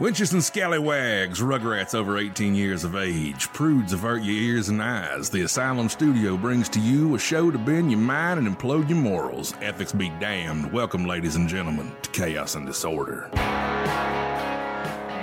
Winches and scallywags, rugrats over 18 years of age, prudes avert your ears and eyes. The Asylum Studio brings to you a show to bend your mind and implode your morals. Ethics be damned. Welcome, ladies and gentlemen, to Chaos and Disorder.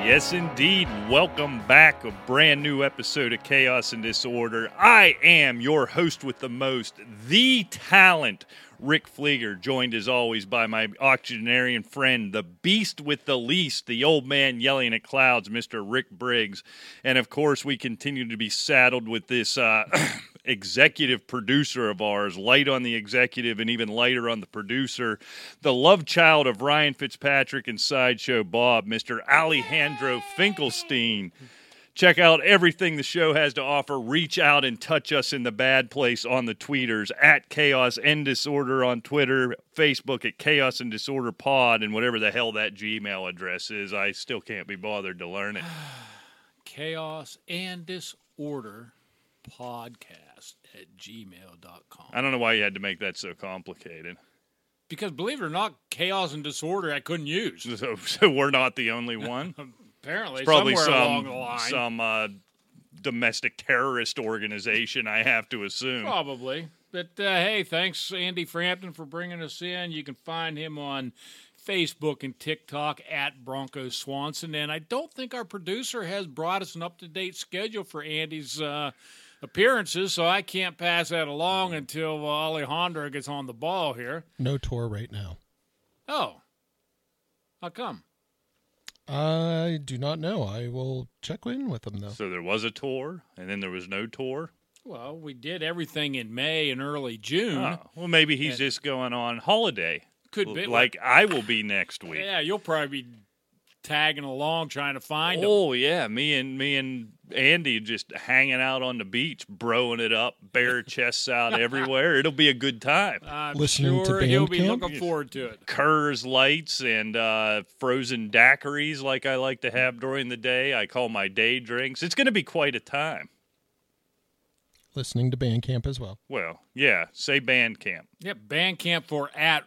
Yes, indeed. Welcome back. A brand new episode of Chaos and Disorder. I am your host with the most, the talent, Rick Fleeger, joined as always by my octogenarian friend, the beast with the least, the old man yelling at clouds, Mr. Rick Briggs. And of course, we continue to be saddled with this. Uh, executive producer of ours, light on the executive and even lighter on the producer, the love child of Ryan Fitzpatrick and Sideshow Bob, Mr. Alejandro Finkelstein. Check out everything the show has to offer. Reach out and touch us in the bad place on the tweeters at Chaos and Disorder on Twitter, Facebook at Chaos and Disorder Pod, and whatever the hell that Gmail address is. I still can't be bothered to learn it. chaos and disorder podcast at gmail.com. I don't know why you had to make that so complicated. Because believe it or not, chaos and disorder I couldn't use. So, so we're not the only one. Apparently, It's probably somewhere along some the line. some uh, domestic terrorist organization. I have to assume. Probably. But uh, hey, thanks, Andy Frampton, for bringing us in. You can find him on Facebook and TikTok at Bronco Swanson. And I don't think our producer has brought us an up to date schedule for Andy's uh, appearances, so I can't pass that along until uh, Alejandro gets on the ball here. No tour right now. Oh. How come? I do not know. I will check in with them though. So there was a tour, and then there was no tour. Well, we did everything in May and early June. Oh, well, maybe he's And- just going on holiday. Could be. like I will be next week. Yeah, you'll probably be tagging along trying to find him. Oh yeah, me and me and Andy just hanging out on the beach, broing it up, bare chests out everywhere. It'll be a good time. I'm Listening to sure he'll be Bandcamp? looking forward to it. Coors lights and uh, frozen daiquiris, like I like to have during the day. I call my day drinks. It's going to be quite a time. Listening to Bandcamp as well. Well, yeah, say band camp. Yep, Bandcamp for at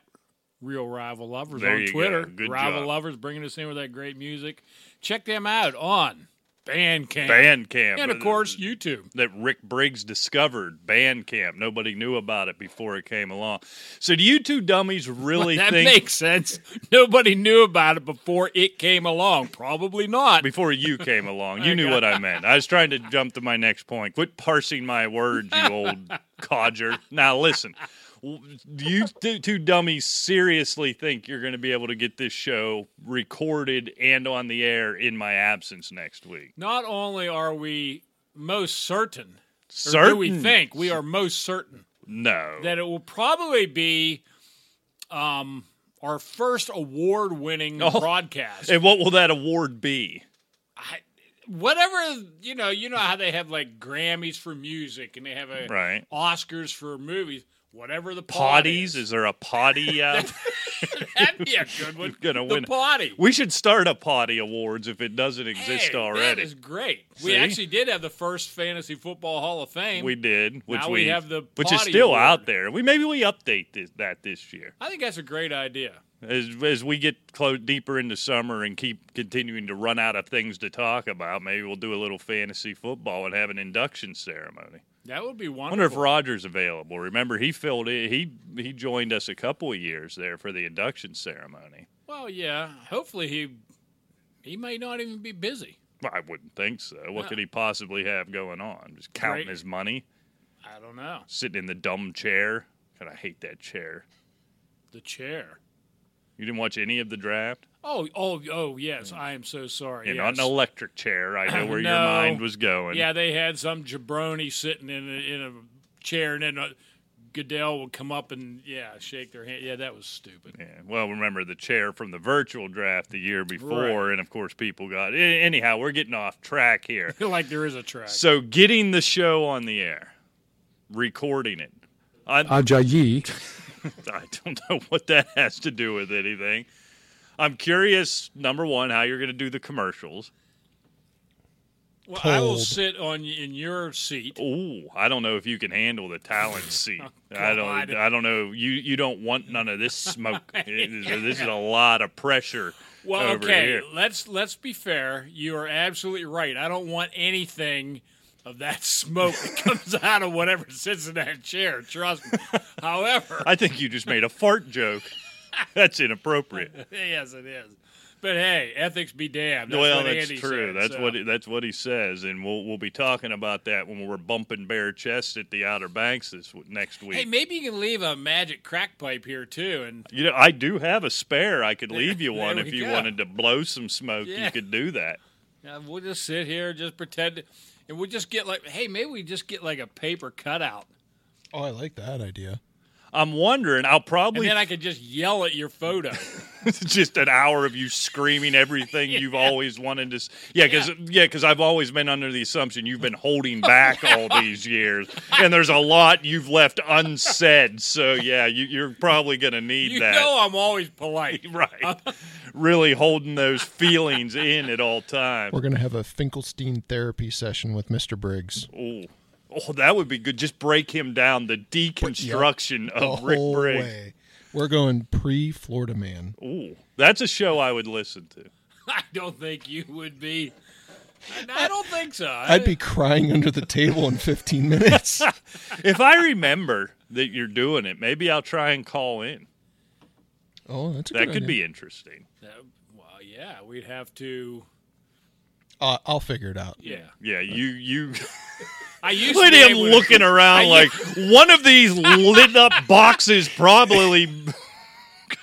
Real Rival Lovers There on. Twitter. Good Rival job. Lovers bringing us in with that great music. Check them out on Bandcamp. Bandcamp. And of course, YouTube. that Rick Briggs discovered Bandcamp. Nobody knew about it before it came along. So do you two dummies really that think makes sense. Nobody knew about it before it came along. Probably not. before you came along? You knew what I meant. I was trying to jump to my next point. Quit parsing my words, you old codger. Now listen. You two two dummies seriously think you're going to be able to get this show recorded and on the air in my absence next week? Not only are we most certain, Certain? do we think we are most certain No. that it will probably be um, our first award-winning Oh. broadcast. and what will that award be? I, whatever you know, you know how they have like Grammys for music and they have a Right. Oscars for movies. Whatever the pot Potties? is, Is there a potty? Uh, that'd be a good one. gonna the win. potty. We should start a potty awards if it doesn't exist Hey, already. That is great. We actually did have the first fantasy football Hall of Fame. we did, which Now we have the which is potty still award. out there. We maybe we update this, that this year I think that's a great idea. as as we get close deeper into summer and keep continuing to run out of things to talk about. Maybe we'll do a little fantasy football and have an induction ceremony. That would be wonderful. I wonder if Roger's available. Remember, he filled in, he he joined us a couple of years there for the induction ceremony. well, yeah. Hopefully he he may not even be busy. I wouldn't think so. What No. could he possibly have going on? Just counting Great. his money, I don't know. sitting in the dumb chair. God, I hate that chair. The chair. You didn't watch any of the draft? Oh, oh, oh, yes. I am so sorry. You're yes. not an electric chair. I know where your mind was going. Yeah, they had some jabroni sitting in a, in a chair, and then uh, Goodell would come up and yeah, shake their hand. Yeah, that was stupid. Yeah. Well, remember the chair from the virtual draft the year before, and of course people got. Anyhow, we're getting off track here. like there is a track. So, getting the show on the air, recording it. I, Ajayi. I don't know what that has to do with anything. I'm curious, number one, how you're going to do the commercials. well, I will sit on in your seat. Ooh, I don't know if you can handle the talent oh, seat. I don't. I don't know. You you don't want none of this smoke. It is- this is a lot of pressure Well, over okay, here. let's let's be fair. You are absolutely right. I don't want anything of that smoke that comes out of whatever sits in that chair. Trust me. However, I think you just made a fart joke. That's inappropriate. yes, it is. But hey, ethics be damned. That's well, what that's Andy true. said, that's so. what he, that's what he says, and we'll we'll be talking about that when we're bumping bare chests at the Outer Banks this next week. Hey, maybe you can leave a magic crack pipe here too, and you know, I do have a spare. I could leave you one if you go. wanted to blow some smoke. Yeah. You could do that. uh, we'll just sit here, just pretend, and we'll just get like, hey, maybe we just get like a paper cutout, Oh, I like that idea. I'm wondering. I'll and probably then I could just yell at your photo. just an hour of you screaming everything you've always wanted to. Yeah, because yeah, because I've always been under the assumption you've been holding back all these years, and there's a lot you've left unsaid. So yeah, you, you're probably gonna need you that. know, I'm always polite. right. really holding those feelings in at all times. We're going to have a Finkelstein therapy session with Mr. Briggs. Ooh. Oh, that would be good. Just break him down. The deconstruction The of Rick whole Briggs. way. We're going pre Florida Man. Ooh, that's a show I would listen to. I don't think you would be. I, I don't think so. I'd be crying under the table in 15 minutes. If I remember that you're doing it, maybe I'll try and call in. Oh, that's a That good could idea. be interesting. Uh, well, yeah, we'd have to. Uh, I'll figure it out. Yeah, Yeah, you you I used look to at be him looking around I like one of these lit up boxes probably.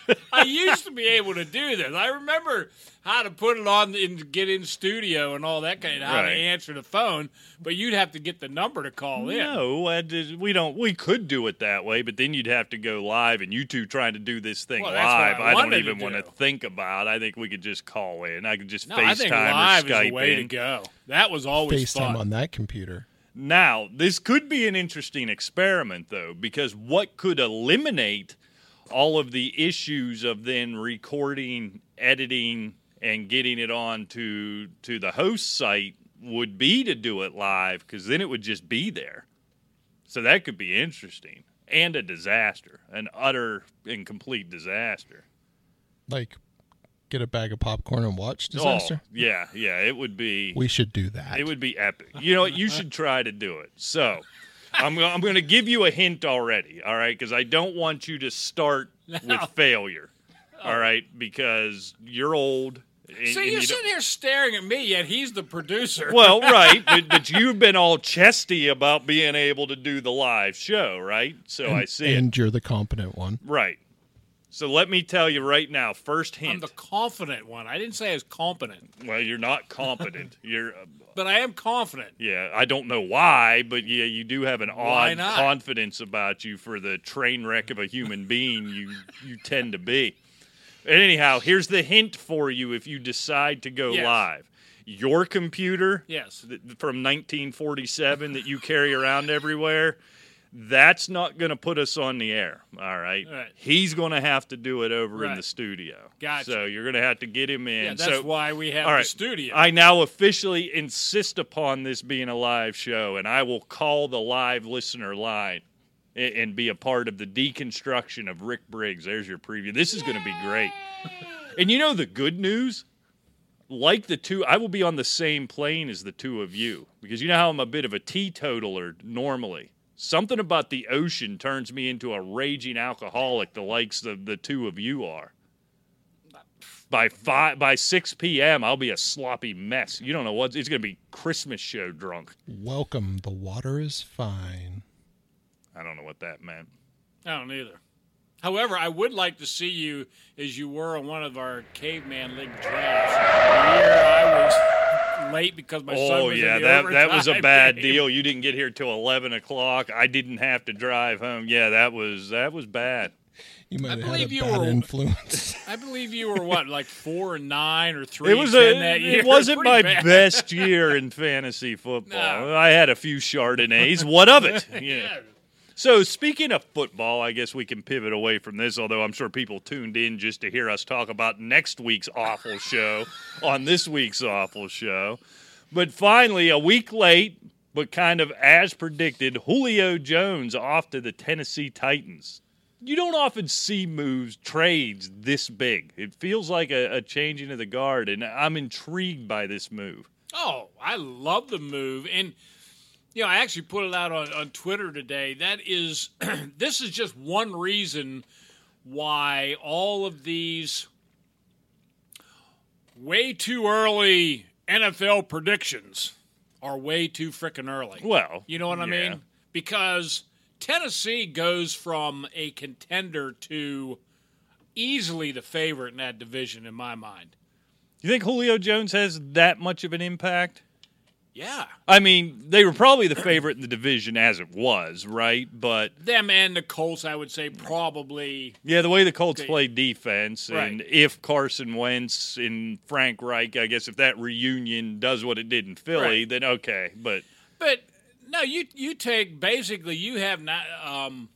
I used to be able to do this. I remember how to put it on and get in studio and all that kind of how Right. to answer the phone, but you'd have to get the number to call in. No, I we don't. We could do it that way, but then you'd have to go live, and you two trying to do this thing Well, live. I I, don't even to want to think about. I think we could just call in. I could just No, FaceTime or live is Skype the way in. to go. That was always FaceTime fun. on that computer. Now, this could be an interesting experiment, though, because what could eliminate all of the issues of then recording, editing, and getting it on to, to the host site would be to do it live, because then it would just be there. So that could be interesting and a disaster, an utter and complete disaster. Like, get a bag of popcorn and watch oh, disaster. Oh, yeah, yeah, it would be. We should do that. It would be epic. You know what? You should try to do it. So, I'm I'm going to give you a hint already. All right, because I don't want you to start with failure. All right, because you're old. and- So and you're you don't- sitting here staring at me, yet he's the producer. well, right, but, but you've been all chesty about being able to do the live show, right? So I see it. and you're the competent one. Right. So let me tell you right now. First I'm hint. the confident one. I didn't say I was competent, well, you're not competent. you're. Uh, but I am confident. Yeah, I don't know why, but yeah, you do have an odd confidence about you for the train wreck of a human being you you tend to be. And anyhow, here's the hint for you if you decide to go Yes. live. Your computer Yes. th- from 1947 that you carry around everywhere, that's not going to put us on the air. All right. Right. He's going to have to do it over in the studio. Gotcha. So you're going to have to get him in. Yeah, that's so, why we have all the right. studio. I now officially insist upon this being a live show, and I will call the live listener line and, and be a part of the deconstruction of Rick Briggs. There's your preview. This is going to be great. And you know the good news? Like the two, I will be on the same plane as the two of you because you know how I'm a bit of a teetotaler normally. Something about the ocean turns me into a raging alcoholic, the likes of the two of you are. By five, by six p.m., I'll be a sloppy mess. You don't know what it's going to be. Christmas show drunk. Welcome. The water is fine. I don't know what that meant. I don't either. However, I would like to see you as you were on one of our caveman league drafts. The year I was late because my son Oh was yeah, in the that that was a bad game. deal. You didn't get here till eleven o'clock. I didn't have to drive home. Yeah, that was that was bad. You might have had a believe you bad were- influence. I believe you were what, like four and nine or three. It was a, that year. It wasn't Pretty my bad. best year in fantasy football. No. I had a few Chardonnays. What of it? Yeah. Yeah. So speaking of football, I guess we can pivot away from this. Although I'm sure people tuned in just to hear us talk about next week's awful show on this week's awful show. But finally, a week late, but kind of as predicted, Julio Jones off to the Tennessee Titans. You don't often see moves, trades this big. It feels like a, a changing of the guard, and I'm intrigued by this move. Oh, I love the move. And, you know, I actually put it out on, on Twitter today. That is, this is just one reason why all of these way too early NFL predictions are way too freaking early. Well, You know what I yeah. mean? Because Tennessee goes from a contender to easily the favorite in that division, in my mind. You think Julio Jones has that much of an impact? Yeah. I mean, they were probably the favorite in the division as it was, right? But Them and the Colts, I would say, probably. yeah, the way the Colts Okay. play defense, and Right. if Carson Wentz and Frank Reich, I guess if that reunion does what it did in Philly, Right. then okay. But But no, you you take basically you have not um,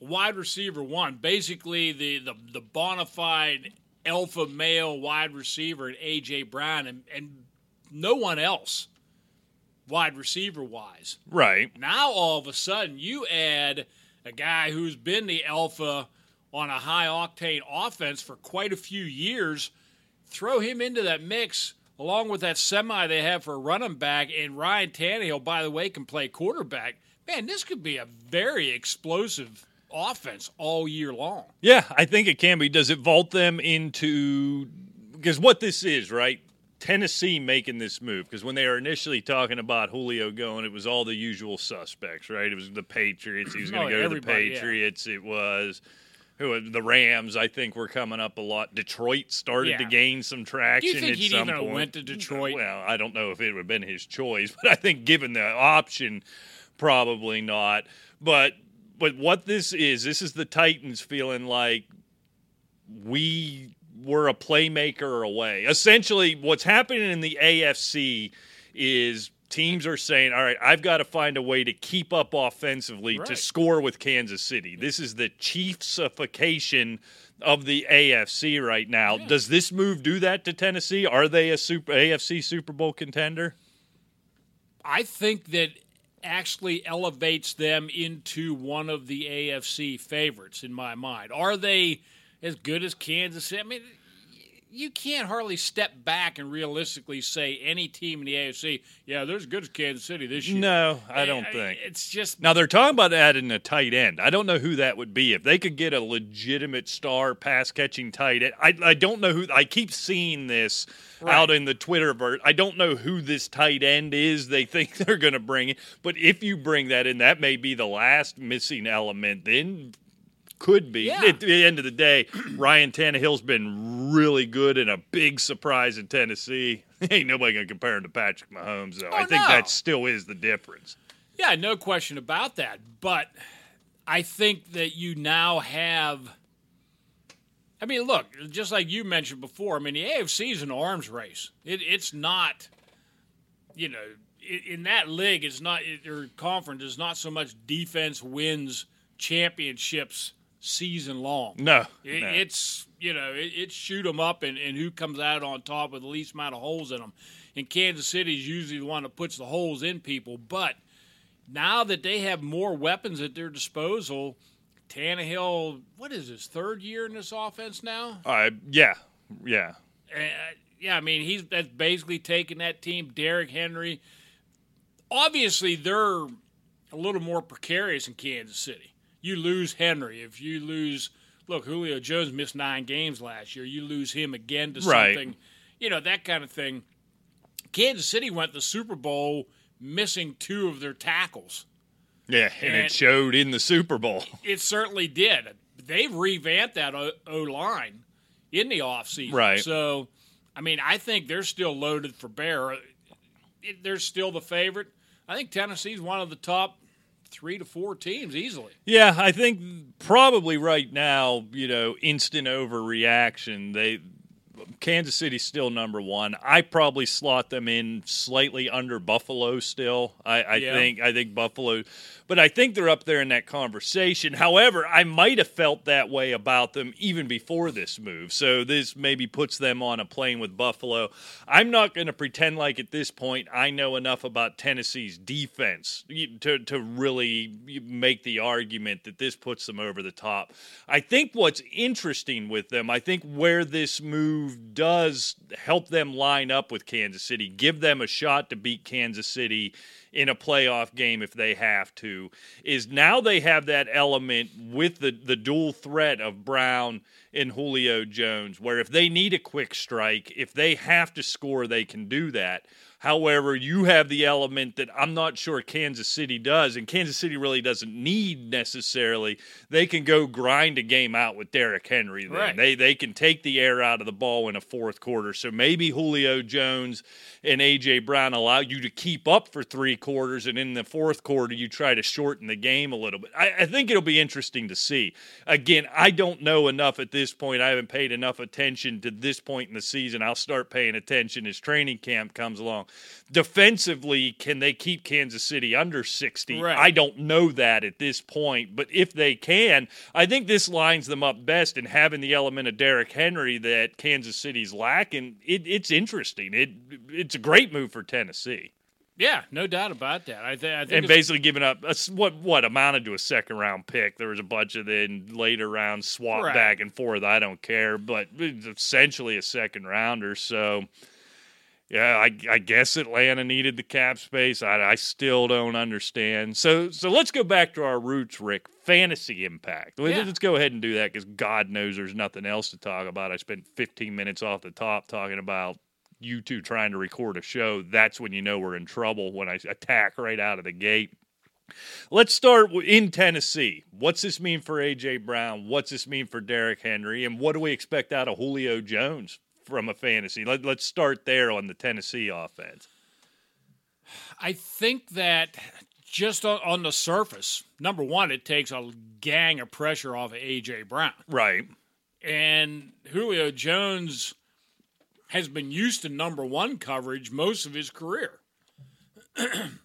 wide receiver one, basically the the the bona fide alpha male wide receiver in AJ Brown, and and no one else wide receiver wise. right, Now all of a sudden you add a guy who's been the alpha on a high octane offense for quite a few years, throw him into that mix along with that semi they have for a running back, and Ryan Tannehill, by the way, can play quarterback. Man, this could be a very explosive offense all year long. yeah, I think it can be. Does it vault them into because what this is, right? Tennessee making this move because when they were initially talking about Julio going, it was all the usual suspects, right? It was the Patriots. He was going Oh, to go to the everybody, yeah. Patriots. It was who the Rams. I think were coming up a lot. Detroit started to gain some traction. Do you think at he'd some even point. went to Detroit? Well, I don't know if it would have been his choice, but I think given the option, probably not. But but what this is, this is the Titans feeling like we were a playmaker away. Essentially, what's happening in the AFC is teams are saying, "All right, I've got to find a way to keep up offensively to score with Kansas City." This is the Chiefsification of the AFC right now. Hmm. Does this move do that to Tennessee? Are they a super AFC Super Bowl contender? I think that actually elevates them into one of the AFC favorites in my mind. Are they as good as Kansas City? I mean, you can't hardly step back and realistically say any team in the AFC, yeah, they're as good as Kansas City this year. No, I don't Eh, think. It's just Now they're talking about adding a tight end. I don't know who that would be. If they could get a legitimate star pass catching tight end, I, I don't know who. I keep seeing this out in the Twitterverse. I don't know who this tight end is. They think they're going to bring it, but if you bring that in, that may be the last missing element. Then could be. Yeah. At the end of the day, Ryan Tannehill's been really good and a big surprise in Tennessee. Ain't nobody going to compare him to Patrick Mahomes, though. I Oh, think no. that still is the difference. Yeah, no question about that. But I think that you now have. I mean, look, just like you mentioned before, I mean, the AFC is an arms race. It, it's not, you know, in, in that league, it's not, or conference, is not so much defense wins championships season long. No, It, no. It's you know it, it's shoot 'em up and, and who comes out on top with the least amount of holes in them. And Kansas City is usually the one that puts the holes in people. But now that they have more weapons at their disposal, Tannehill, what is his third year in this offense now? Uh, yeah, yeah. Uh, yeah, I mean he's that's basically taking that team. Derrick Henry. Obviously, they're a little more precarious in Kansas City. You lose Henry if you lose. Look, Julio Jones missed nine games last year. You lose him again to Right. something, you know that kind of thing. Kansas City went the Super Bowl missing two of their tackles. Yeah, and, And- it showed in the Super Bowl. It certainly did. They've revamped that O line in the offseason. Right. So, I mean, I think they're still loaded for bear. It, they're still the favorite. I think Tennessee's one of the top three to four teams easily. Yeah, I think probably right now, you know, instant overreaction. They Kansas City's still number one. I probably slot them in slightly under Buffalo still. I, I Yeah. think I think Buffalo but I think they're up there in that conversation. However, I might have felt that way about them even before this move. So this maybe puts them on a plane with Buffalo. I'm not going to pretend like at this point I know enough about Tennessee's defense to to really make the argument that this puts them over the top. I think what's interesting with them, I think where this move does help them line up with Kansas City, give them a shot to beat Kansas City in a playoff game if they have to is now they have that element with the the dual threat of Brown and Julio Jones where if they need a quick strike if they have to score they can do that however you have the element that I'm not sure Kansas City does and Kansas City really doesn't need necessarily they can go grind a game out with Derrick Henry then Right. they they can take the air out of the ball in a fourth quarter so maybe Julio Jones and AJ Brown allow you to keep up for three quarters, and in the fourth quarter you try to shorten the game a little bit. I, I think it'll be interesting to see. Again, I don't know enough at this point. I haven't paid enough attention to this point in the season. I'll start paying attention as training camp comes along. Defensively, can they keep Kansas City under sixty? Right. I don't know that at this point, but if they can, I think this lines them up best. And having the element of Derrick Henry that Kansas City's lacking, it, it's interesting. It it's a great move for Tennessee, Yeah, no doubt about that. I, th- I think and basically giving up a what what amounted to a second round pick. There was a bunch of then later rounds swap Right. back and forth. I don't care, but it's essentially a second rounder. So. Yeah, I, I guess Atlanta needed the cap space. I, I still don't understand. So so let's go back to our roots, Rick. Fantasy impact. Let's, Yeah. let's go ahead and do that because God knows there's nothing else to talk about. I spent 15 minutes off the top talking about you two trying to record a show. That's when you know we're in trouble when I attack right out of the gate. Let's start in Tennessee. What's this mean for AJ Brown? What's this mean for Derrick Henry? And what do we expect out of Julio Jones from a fantasy? Let, let's start there on the Tennessee offense. I think that just on, on the surface, number one, it takes a gang of pressure off of AJ Brown. Right. And Julio Jones has been used to number one coverage most of his career.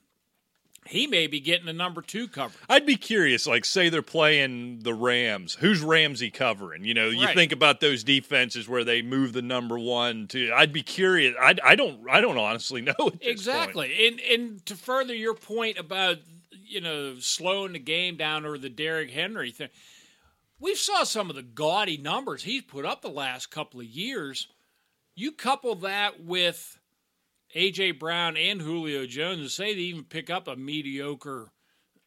he may be getting a number two cover. I'd be curious, like, say they're playing the Rams. Who's Ramsey covering? You know, you Right. think about those defenses where they move the number one to. I'd be curious. I, I don't. I don't honestly know. This point. Exactly. And and to further your point about you know slowing the game down or the Derrick Henry thing, we saw some of the gaudy numbers he's put up the last couple of years. You couple that with AJ Brown and Julio Jones, and say they even pick up a mediocre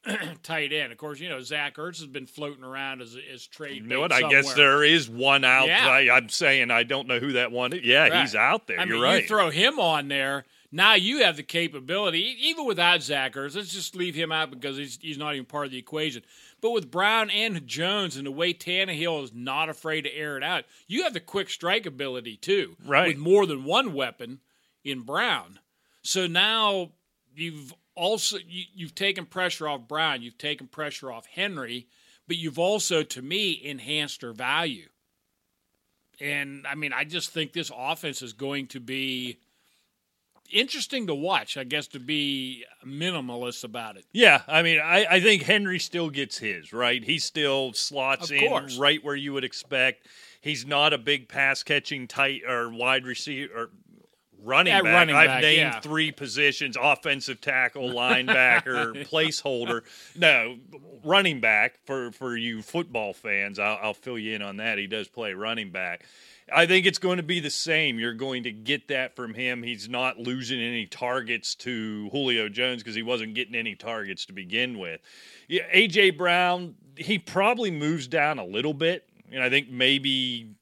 tight end. Of course, you know Zach Ertz has been floating around as as trade. You know what? I guess there is one out. Yeah. I, I'm saying I don't know who that one is. Yeah, Right. he's out there. I You're mean, right. you throw him on there. Now you have the capability, even without Zach Ertz. Let's just leave him out because he's he's not even part of the equation. But with Brown and Jones and the way Tannehill is not afraid to air it out, you have the quick strike ability too, Right. With more than one weapon in Brown. So now you've also you, you've taken pressure off Brown, you've taken pressure off Henry, but you've also, to me, enhanced their value. And I mean, I just think this offense is going to be interesting to watch, I guess, to be minimalist about it. Yeah, I mean, I, I think Henry still gets his right. He still slots in right where you would expect. He's not a big pass catching tight or wide receiver or running back. running I've back, named yeah. three positions: offensive tackle, linebacker, placeholder. No, running back for for you football fans. I'll, I'll fill you in on that. He does play running back. I think it's going to be the same. You're going to get that from him. He's not losing any targets to Julio Jones because he wasn't getting any targets to begin with. Yeah, AJ Brown, he probably moves down a little bit, and I think maybe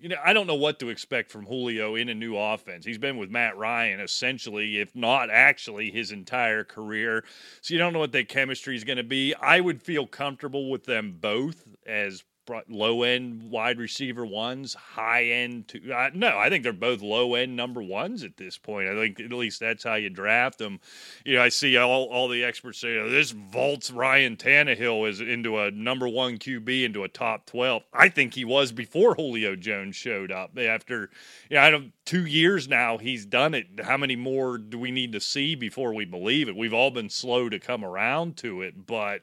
you know, I don't know what to expect from Julio in a new offense. He's been with Matt Ryan essentially, if not actually, his entire career. So you don't know what their chemistry is going to be. I would feel comfortable with them both as low end wide receiver ones, high end two. No, I think they're both low end number ones at this point. I think at least that's how you draft them. You know, I see all, all the experts say oh, this vaults Ryan Tannehill is into a number one QB into a top twelve. I think he was before Julio Jones showed up. After you know, I don't two years now he's done it. How many more do we need to see before we believe it? We've all been slow to come around to it, but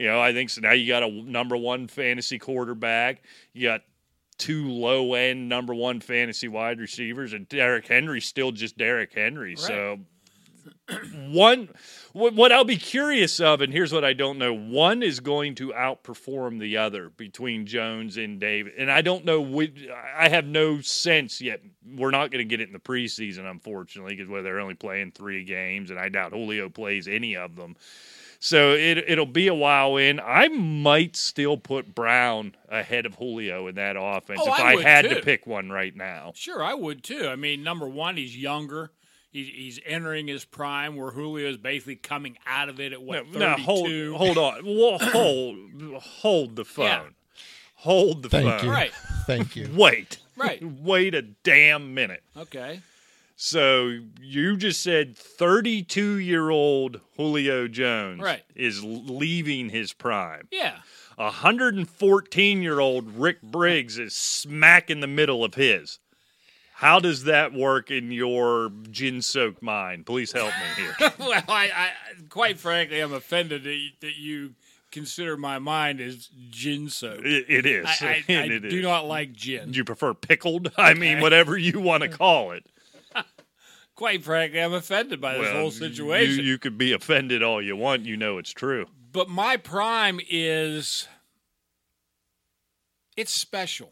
you know, I think so. Now you got a number one fantasy quarterback. You got two low end number one fantasy wide receivers, and Derrick Henry's still just Derrick Henry. Right. So one what I'll be curious of, and here's what I don't know: one is going to outperform the other between Jones and David, and I don't know. Which, I have no sense yet. We're not going to get it in the preseason, unfortunately, because they're only playing three games, and I doubt Julio plays any of them. So it it'll be a while in. I might still put Brown ahead of Julio in that offense oh, if I, I had too. to pick one right now. Sure, I would too. I mean, number one, he's younger. He's, he's entering his prime, where Julio is basically coming out of it at what no, thirty-two. No, hold, hold on. Well, hold hold the phone. Yeah. Hold the Thank phone. You. Right. Thank you. Wait. Right. Wait a damn minute. Okay. So you just said 32 year old Julio Jones right. is leaving his prime. Yeah. 114 year old Rick Briggs is smack in the middle of his. How does that work in your gin soaked mind? Please help me here. well, I, I, quite frankly, I'm offended that you, that you consider my mind as gin soaked. It, it is. I, I, I it do is. not like gin. Do you prefer pickled? I mean, whatever you want to call it quite frankly, I'm offended by this well, whole situation. You, you could be offended all you want. You know it's true. But my prime is it's special.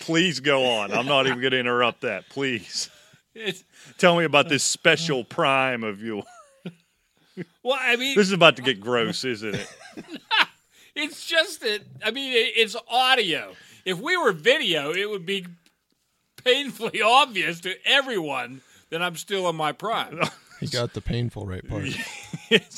Please go on. I'm not even going to interrupt that. Please. It's, Tell me about this special prime of yours. Well, I mean, this is about to get gross, isn't it? it's just that I mean, it's audio. If we were video, it would be painfully obvious to everyone that I'm still in my prime. He got the painful right part.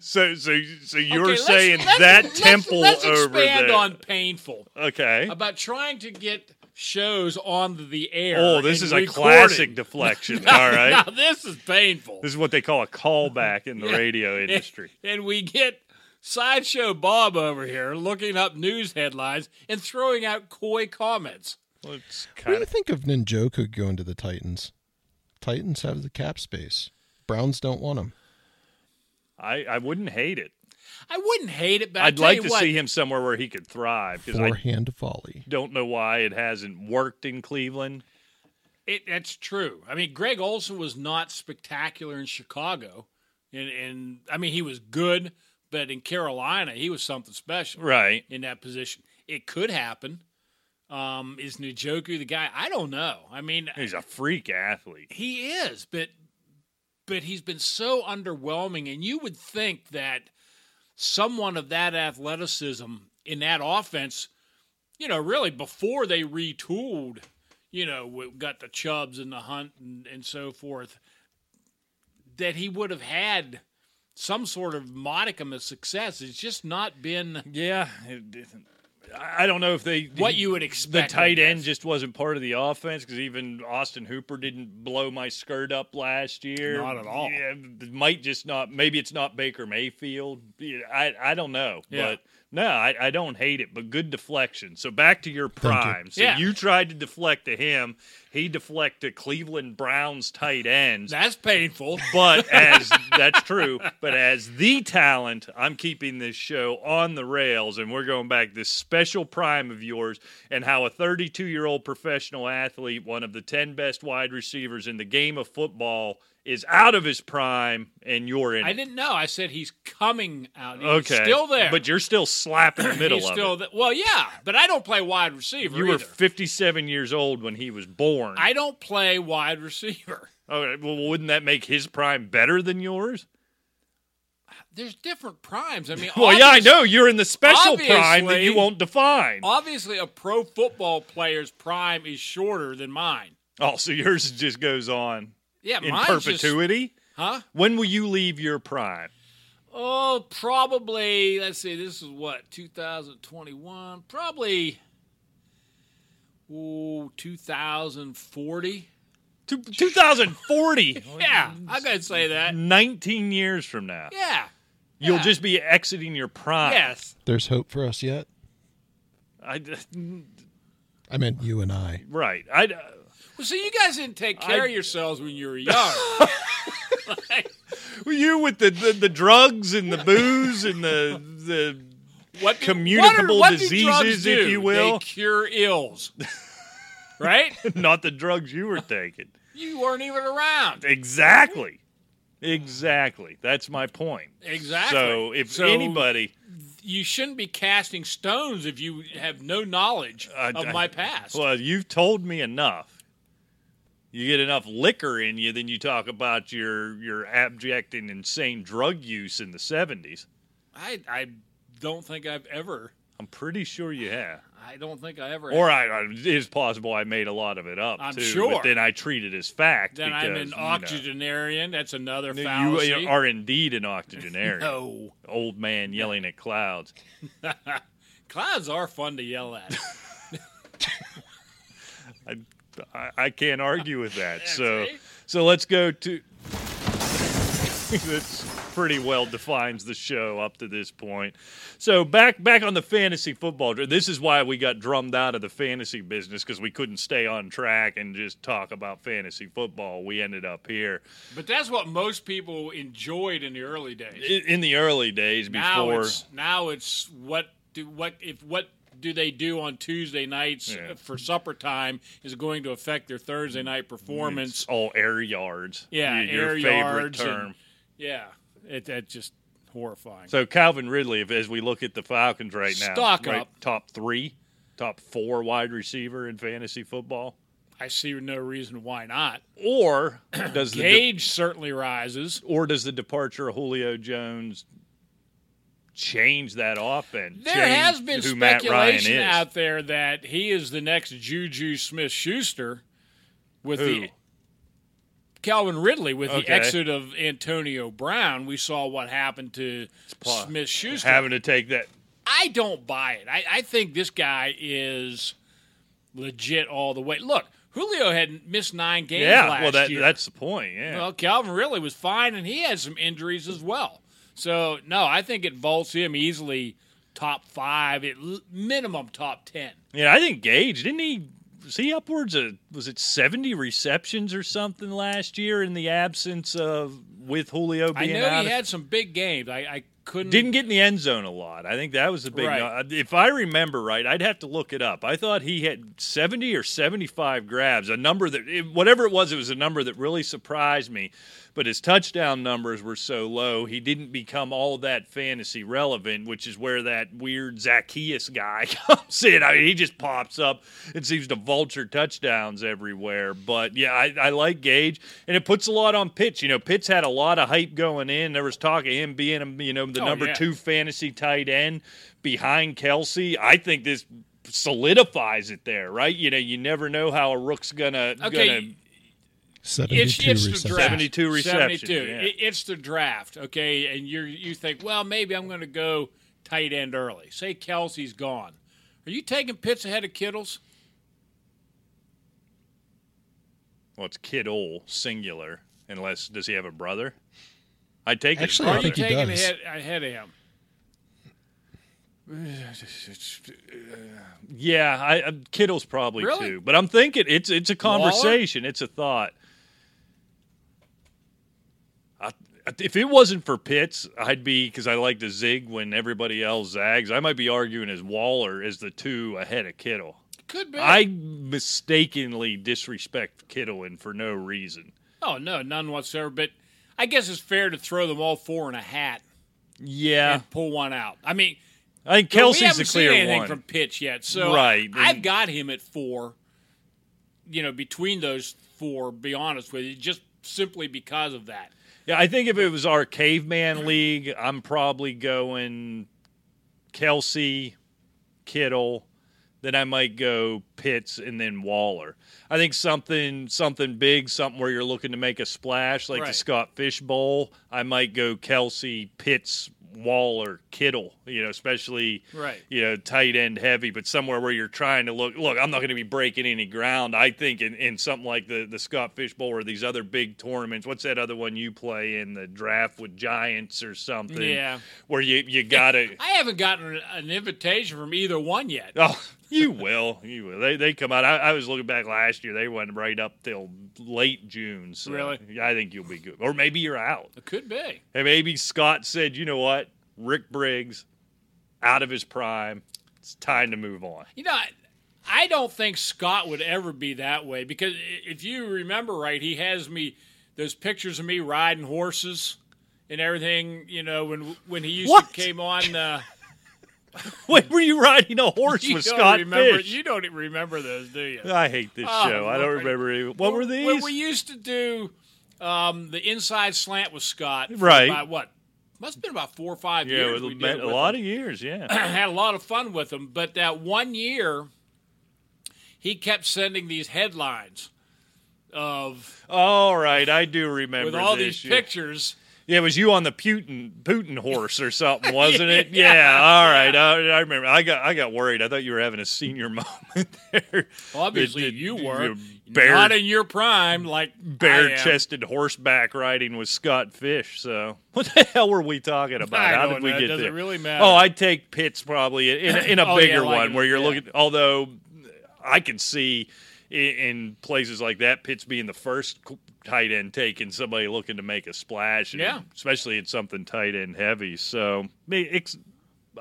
so, so, so you're okay, saying let's, that let's, temple let's, let's over expand there. on painful. Okay. About trying to get shows on the air. Oh, this is recorded. a classic deflection. now, All right. Now this is painful. This is what they call a callback in the Yeah. radio industry. And, and we get sideshow Bob over here looking up news headlines and throwing out coy comments. Well, it's What do kind you of think of Njoku going to the Titans? Titans have the cap space. Browns don't want him. I, I wouldn't hate it. I wouldn't hate it, but I I'd tell like you to what, see him somewhere where he could thrive because I Forehand volley. don't know why it hasn't worked in Cleveland. It, that's true. I mean, Greg Olsen was not spectacular in Chicago, and, and I mean he was good, but in Carolina he was something special Right. in that position. It could happen. Um, is Njoku the guy? I don't know. I mean, He's a freak athlete. he is, but but he's been so underwhelming, and you would think that someone of that athleticism in that offense, you know, really before they retooled, you know, got the Chubs and the Hunt and, and so forth, that he would have had some sort of modicum of success. It's just not been Yeah. it- it- I don't know if they what you would expect. The tight end just wasn't part of the offense because even Austin Hooper didn't blow my skirt up last year. Not at all. Yeah, might just not. Maybe it's not Baker Mayfield. I I don't know. Yeah. But no, I, I don't hate it. But good deflection. So back to your you. prime. So Yeah. you tried to deflect to him. He deflected Cleveland Browns tight ends. That's painful. But as that's true, but as the talent, I'm keeping this show on the rails, and we're going back this special prime of yours, and how a 32 year old professional athlete, one of the 10 best wide receivers in the game of football, is out of his prime, and you're in. I it. didn't know. I said he's coming out. He's Okay, still there. but you're still slapping the middle He's of still it. th- well, yeah, but I don't play wide receiver. You were 57 years old when he was born. I don't play wide receiver. okay, well, wouldn't that make his prime better than yours? there's different primes. I mean, Well, yeah, I know you're in the special prime that you won't define. Obviously, a pro football player's prime is shorter than mine. Oh, so yours just goes on Yeah, in mine's just- perpetuity. huh? When will you leave your prime? Oh, probably. Let's see. This is what 2021. Probably. Ooh, 2040. Two- 2040. Yeah, I gotta say that. 19 years from now. Yeah. You'll yeah. just be exiting your prime. Yes. There's hope for us yet? I, I meant you and I. right. I, Well, so you guys didn't take care I- of yourselves when you were young. Like, you with the, the, the drugs and the booze and the the what do- Communicable what are- what do diseases, if you will. They cure ills. Right? not the drugs you were taking. You weren't even around. Exactly. Exactly. That's my point. Exactly. So if So- anybody You shouldn't be casting stones if you have no knowledge of I- my past. Well, you've told me enough. You get enough liquor in you, then you talk about your your abject and insane drug use in the seventies. I I don't think I've ever. I'm pretty sure you have. I don't think I ever. Or I, I- it is possible I made a lot of it up I'm too. sure. But then I treat it as fact. then I'm because, an you know, octogenarian. That's another You fallacy. are indeed an octogenarian. no, Old man yelling at clouds. clouds are fun to yell at. I, I, I can't argue with that. so see? so let's go to. That's pretty well defines the show up to this point. So back back on the fantasy football. This is why we got drummed out of the fantasy business because we couldn't stay on track and just talk about fantasy football. We ended up here but that's what most people enjoyed in the early days. In the early days now before. it's now it's what do what if what do they do on Tuesday nights Yeah. for supper time is going to affect their Thursday night performance. It's all air yards. Yeah, your, your air favorite yards and- term. Yeah, it, it's just horrifying. So Calvin Ridley, if, as we look at the Falcons right now, Stock right, up. top three, top four wide receiver in fantasy football, I see no reason why not. or does the de- certainly rises. or does the departure of Julio Jones change that offense? There has been who Matt Ryan speculation out there that he is the next Juju Smith Schuster with Who? the Calvin Ridley with the exit of Antonio Brown. We saw what happened to Smith Schuster. having to take that. I don't buy it. I, I think this guy is legit all the way. Look, Julio had missed nine games Yeah, last well, that, year. that's the point. Yeah, Well, Calvin Ridley was fine, and he had some injuries as well. So, no, I think it vaults him easily top five, at minimum top ten. yeah. I think Gage didn't he? Was he upwards of was it seventy receptions or something last year in the absence of with Julio I know out? he had some big games. I, I couldn't. Didn't get in the end zone a lot. I think that was the big. Right. uh, If I remember right, I'd have to look it up. I thought he had seventy or seventy-five grabs, a number that, it- whatever it was, it was a number that really surprised me. But his touchdown numbers were so low, he didn't become all that fantasy relevant, which is where that weird Zaccheaus guy comes in. I mean, he just pops up and seems to vulture touchdowns everywhere. But yeah, I, I like Gage, and it puts a lot on Pitts. You know, Pitts had a lot of hype going in. There was talk of him being, um, you know, the Oh, number yeah. two fantasy tight end behind Kelce. I think this solidifies it there, right? You know, you never know how a rook's gonna Okay, gonna 72 it's, it's the draft. 72 receptions, 72. yeah. It- it's the draft, okay? And you you think, well, maybe I'm going to go tight end early. Say Kelce's gone. Are you taking Pitts ahead of Kittles? well, it's Kittle singular. Unless does he have a brother? I take it. Actually, Or I are you think he taking does. ahead, ahead of him? Yeah, I, I, Kittle's probably Really? two, but I'm thinking it's it's a conversation, it's a thought. I, if it wasn't for Pitts, I'd be because I like to zig when everybody else zags. I might be arguing as Waller as the two ahead of Kittle. Could be. I mistakenly disrespect Kittle and for no reason. oh no, none whatsoever. But I guess it's fair to throw them all four in a hat Yeah, and pull one out. I mean, I think we Kelce's haven't the seen anything one. from Pitts yet, so Right, I've got him at four. You know, between those four, be honest with you, just simply because of that. Yeah, I think if it was our caveman league, I'm probably going Kelce, Kittle, then I might go Pitts and then Waller. I think something something big, something where you're looking to make a splash, like the Scott Fish Bowl. I might go Kelce, Pitts, Waller, Kittle. You know, especially Right. you know tight end heavy, but somewhere where you're trying to look. Look, I'm not going to be breaking any ground. I think in, in something like the the Scott Fish Bowl or these other big tournaments. What's that other one you play in the draft with Giants or something? Yeah. where you you got to. I haven't gotten an invitation from either one yet. Oh, you will. You will. They they come out. I, I was looking back last year. They went right up till late June. So Really? I think you'll be good. Or maybe you're out. It could be. And maybe Scott said, you know what, Rick Briggs, out of his prime. It's time to move on. You know, I, I don't think Scott would ever be that way because if you remember right, he has me those pictures of me riding horses and everything. You know, when when he used What? to came on. Uh, When were you riding a horse you with Scott remember, Fish? You don't remember those, do you? I hate this Oh, show. I don't remember. any- What were these? When we used to do um, the inside slant with Scott, Right. About what must have been about four or five yeah, years. it we was did it a lot him. of years. Yeah. had a lot of fun with him. But that one year, he kept sending these headlines of All right, I do remember with all these year. pictures. Yeah, it was you on the Putin Putin horse or something, wasn't it? Yeah. Yeah. All right, I, I remember. I got I got worried. I thought you were having a senior moment there. Obviously, It- it- you were bare not in your prime, like bare chested horseback riding with Scott Fish. So what the hell were we talking about? I How did we know. get Does it there? really matter? Oh, I'd take Pitts probably in, in a Oh, bigger yeah, like one it- where you're yeah. looking. Although I can see in, in places like that, Pitts being the first tight end taking somebody looking to make a splash, Yeah. especially in something tight end heavy. So it's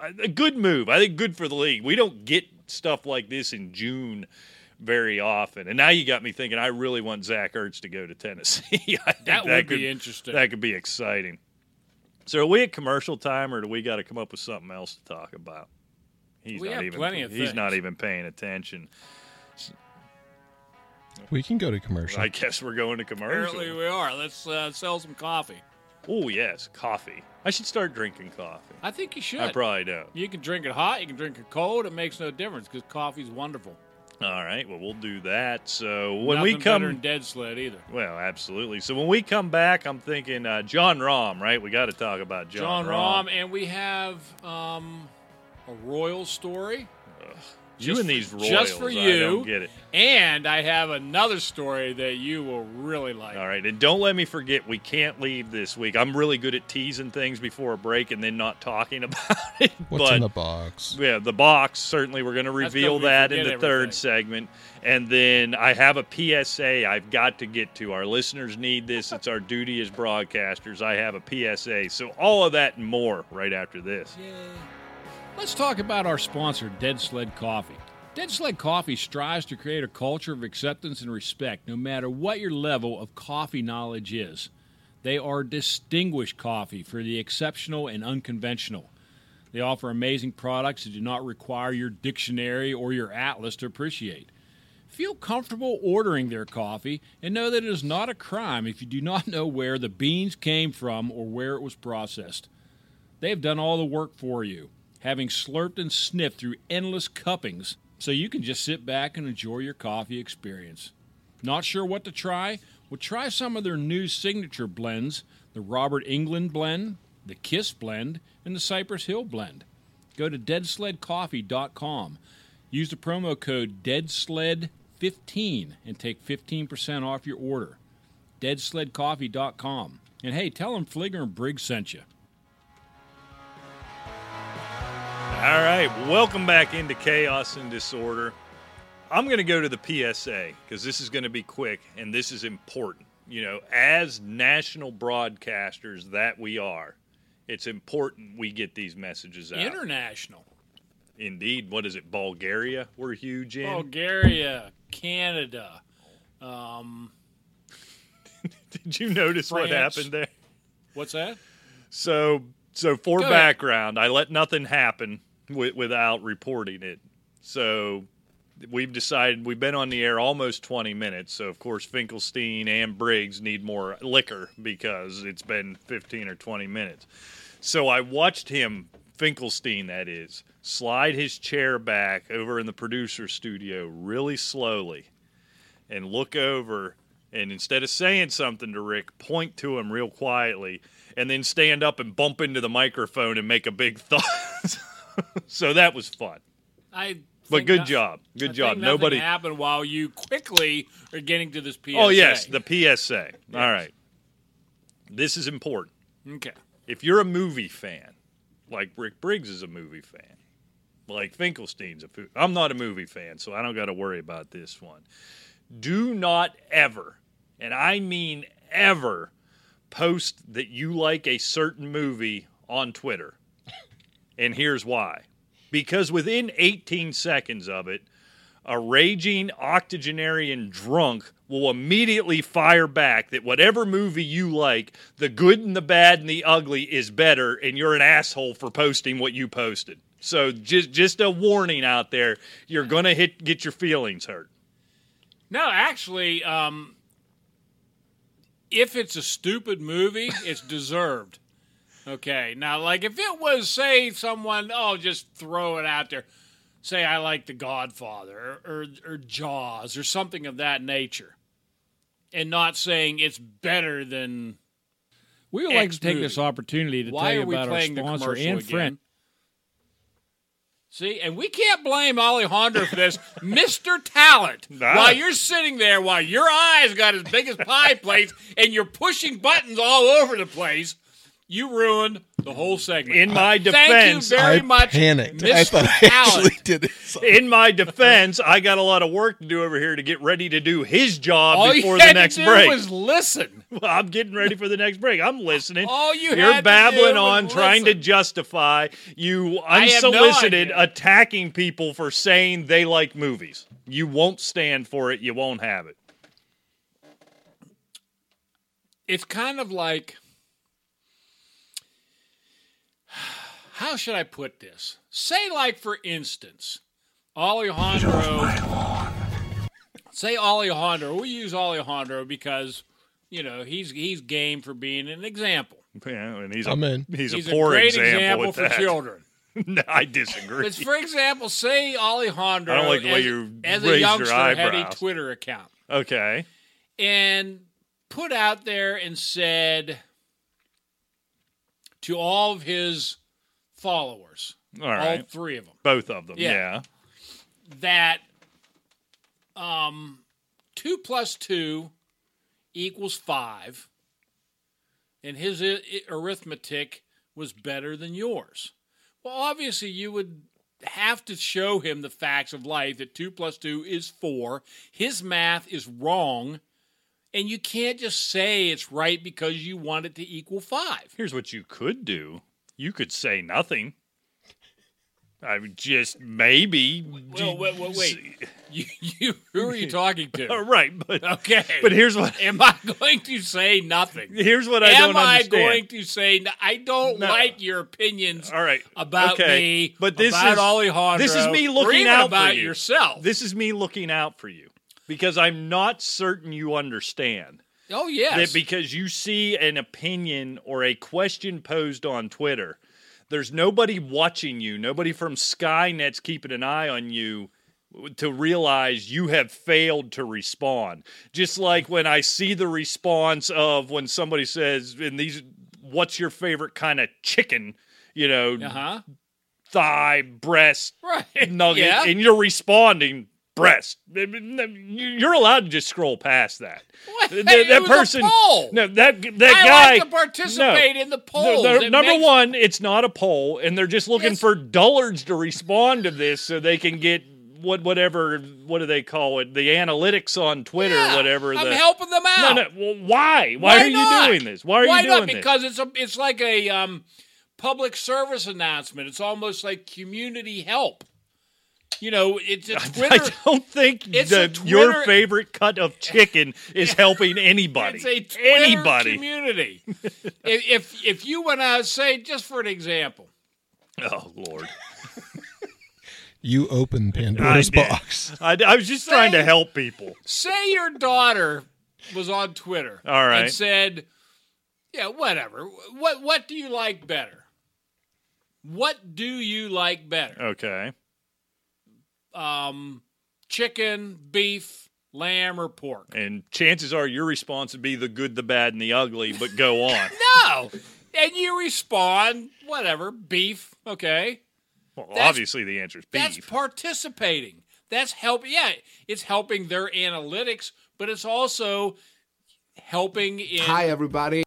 a good move. I think good for the league. We don't get stuff like this in June very often. And now you got me thinking. I really want Zach Ertz to go to Tennessee. Think That would be interesting. That could be exciting. So are we at commercial time, or do we got to come up with something else to talk about? He's We not have even. plenty of he's not even paying attention. We can go to commercial. I guess we're going to commercial. Apparently, we are. Let's uh, sell some coffee. Oh yes, coffee. I should start drinking coffee. I think you should. I probably don't. you can drink it hot. You can drink it cold. It makes no difference because coffee's wonderful. All right. Well, we'll do that. So when we come, better than dead sled either. Well, absolutely. So when we come back, I'm thinking uh, John Rahm, right? We got to talk about John, John Rahm, and we have um, a royal story. You just and these royals, just for I you. don't get it. And I have another story that you will really like. All right, and don't let me forget, we can't leave this week. I'm really good at teasing things before a break and then not talking about it. What's but in the box? yeah, the box certainly we're going to That's reveal 'cause we that in forget the third segment, and then I have a PSA I've got to get to. Our listeners need this. It's our duty as broadcasters. I have a PSA. So all of that and more right after this. Let's talk about our sponsor, Dead Sled Coffee. Dead Sled Coffee strives to create a culture of acceptance and respect no matter what your level of coffee knowledge is. They are distinguished coffee for the exceptional and unconventional. They offer amazing products that do not require your dictionary or your atlas to appreciate. Feel comfortable ordering their coffee and know that it is not a crime if you do not know where the beans came from or where it was processed. They have done all the work for you, having slurped and sniffed through endless cuppings, so you can just sit back and enjoy your coffee experience. Not sure what to try? Well, try some of their new signature blends the Robert Englund blend, the Kiss blend, and the Cypress Hill blend. Go to deadsledcoffee.com. Use the promo code DEADSLED15 and take 15% off your order. Deadsledcoffee.com. And hey, tell them Fleeger and Briggs sent you. All right, welcome back into Chaos and Disorder. I'm going to go to the PSA because this is going to be quick and this is important. You know, as national broadcasters that we are, it's important we get these messages out. International. Indeed. What is it? Bulgaria? We're huge in. Bulgaria, Canada. Um, Did you notice what happened there? what's that? So, so for Go ahead. background, I let nothing happen wi- without reporting it. So, we've decided we've been on the air almost 20 minutes. So, of course, Finkelstein and Briggs need more liquor because it's been 15 or 20 minutes. So I watched him, Finkelstein, that is, slide his chair back over in the producer studio really slowly and look over and instead of saying something to Rick, point to him real quietly and then stand up and bump into the microphone and make a big thud. so that was fun. I. But good no- job. Good I job. Nobody happened while you quickly are getting to this PSA. Oh yes, the PSA. All right. This is important. okay. If you're a movie fan, like Rick Briggs is a movie fan, like Finkelstein's a fu- I'm not a movie fan, so I don't got to worry about this one. Do not ever, and I mean ever, post that you like a certain movie on Twitter. And here's why. Because within 18 seconds of it, a raging octogenarian drunk will immediately fire back that whatever movie you like, the good and the bad and the ugly is better, and you're an asshole for posting what you posted. So just just a warning out there, you're gonna hit get your feelings hurt. No, actually, um, if it's a stupid movie, it's deserved. Okay. Now, like if it was, say, someone, oh, just throw it out there. Say I like The Godfather or, or, or Jaws or something of that nature, and not saying it's better than. We would like X to take movie. this opportunity to Why tell you about our playing the sponsor commercial and friend. See, and we can't blame Alejandro for this, Mr. Talent. Nah. While you're sitting there, while your eyes got as big as pie plates, and you're pushing buttons all over the place, you ruined the whole segment. In my Thank defense, you very I much, panicked. Mr. I thought I Talent. actually did it. in my defense, I got a lot of work to do over here to get ready to do his job All before you the had next to do break. was listen. Well, I'm getting ready for the next break. I'm listening. All you You're had to babbling do on, was trying to justify you I have no unsolicited idea. attacking people for saying they like movies. You won't stand for it. You won't have it. It's kind of like. How should I put this? Say, like, for instance, Alejandro. Say Alejandro. We use Alejandro because, you know, he's he's game for being an example. Yeah, and he's I'm a in. he's, He's a poor great example, example with for that. children. no, I disagree. But for example, say Alejandro I don't like the way as, you as raised a your youngster had a. Twitter account okay, and put out there and said to all of his followers, all all right, three of them, both of them. Yeah. Yeah. that um, two plus two equals five, and his i- i- arithmetic was better than yours. Well, obviously, you would have to show him the facts of life that two plus two is four. His math is wrong, and you can't just say it's right because you want it to equal five. Here's what you could do. You could say nothing. I would just maybe. Well, wait, wait, wait. You, you, who are you talking All to? right, but Okay, but here's what Am I going to say nothing? here's what I Am don't understand. Am I going to say I don't No. like your opinions All right, about okay. me, But this about is Alejandro, this is me looking out about for you. yourself? This is me looking out for you because I'm not certain you understand. Oh yes, that because you see an opinion or a question posed on Twitter, there's nobody watching you, nobody from Skynet's keeping an eye on you to realize you have failed to respond. Just like when I see the response of when somebody says, "In these, what's your favorite kind of chicken?" You know, uh huh, thigh, breast, right, nugget, yeah. and you're responding breast. You're allowed to just scroll past that. What? That, It that person, poll. no, that that I guy. like to participate in the no, polls. no, number makes- one, it's not a poll, and they're just looking for dullards to respond to this so they can get what whatever what do they call it the analytics on Twitter Yeah, or whatever. I'm the, helping them out. no. Well, why? Why, are not? you doing this? Why are Why you doing not? this? Because it's a it's like a um, public service announcement. It's almost like community help. You know, it's a I Twitter. don't think It's the, Twitter- your favorite cut of chicken is helping anybody. It's a Twitter anybody. community. if, if if you want to say, just for an example, Oh Lord. You open Pandora's did. box. I, I was just trying to help people. Say your daughter was on Twitter. All right. And said, "Yeah, whatever. What what do you like better? What do you like better? Okay. Um, chicken, beef, lamb, or pork? And chances are your response would be the good, the bad, and the ugly, but go on. No. And you respond, whatever, beef. Okay. Well, That's- obviously the answer is beef. That's participating. That's help. Yeah, it's helping their analytics, but it's also helping in. Hi, everybody.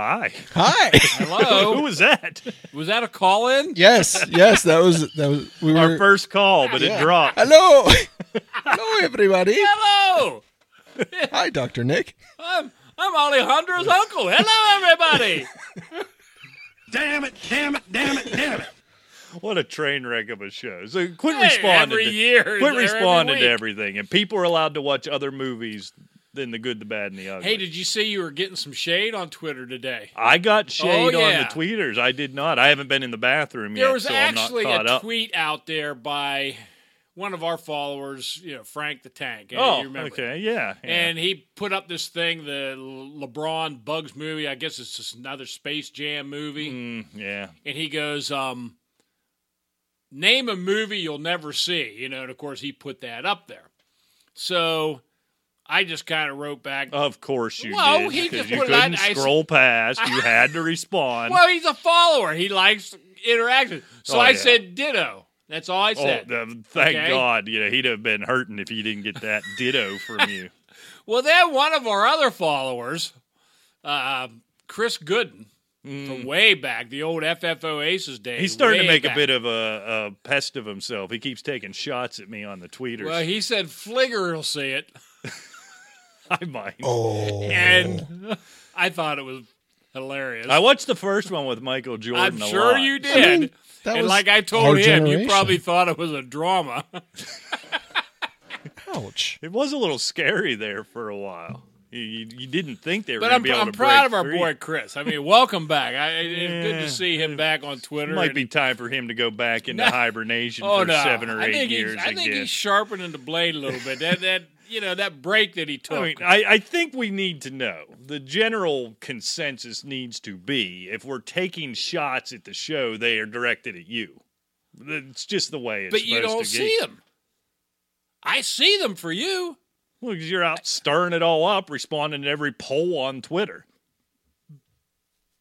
Hi. Hi. Hello. Who was that? was that a call in? yes, yes, that was that was we were Our first call, but Yeah. it dropped. Hello. Hello everybody. Hello. Hi, Dr. Nick. I'm I'm Alejandro's uncle. Hello, everybody. Damn it, damn it, damn it, damn it. What a train wreck of a show. So quit Hey, responding. every to, year, Quit there every responding to everything. And people are allowed to watch other movies than the good, the bad, and the ugly. Hey, did you see you were getting some shade on Twitter today? I got shade Oh, on the tweeters. I did not. I haven't been in the bathroom There yet, was so I'm not actually a up. tweet out there by one of our followers, you know, Frank the Tank. Oh, you remember okay, yeah, yeah. And he put up this thing, the LeBron Bugs movie. I guess it's just another Space Jam movie. Mm, yeah. And he goes, um, "Name a movie you'll never see." You know, and of course he put that up there. So I just kind of wrote back. Of course you did. he just you couldn't I- scroll past. You had to respond. well, he's a follower. He likes interaction. So Oh, I yeah. said ditto. That's all I oh, said. the- thank Okay. God. You know, he'd have been hurting if he didn't get that ditto from you. Well, then one of our other followers, uh, Chris Gooden, from way back, the old FFO Aces days. Mm. He's starting to make back. a bit of a, a pest of himself. He keeps taking shots at me on the tweeters. Well, he said Fleeger will see it, I might. Oh. and I thought it was hilarious. I watched the first one with Michael Jordan. I'm a sure lot. you did. mean, that and was like I told him, you probably thought it was a drama. Ouch. It was a little scary there for a while. You, you, you didn't think they were but going I'm, to be able I'm to proud of our free. boy Chris. I mean, welcome back. I, it- it's good to see him back on Twitter. It might be time for him to go back into No. hibernation oh for no, seven or I eight think years he's, I think again. he's sharpening the blade a little bit. That that you know that break that he took. I mean, I, I think we need to know. The general consensus needs to be if we're taking shots at the show, they are directed at you. It's just the way it's but you don't see them. I see them for you. Well, because you're out stirring it all up, responding to every poll on Twitter.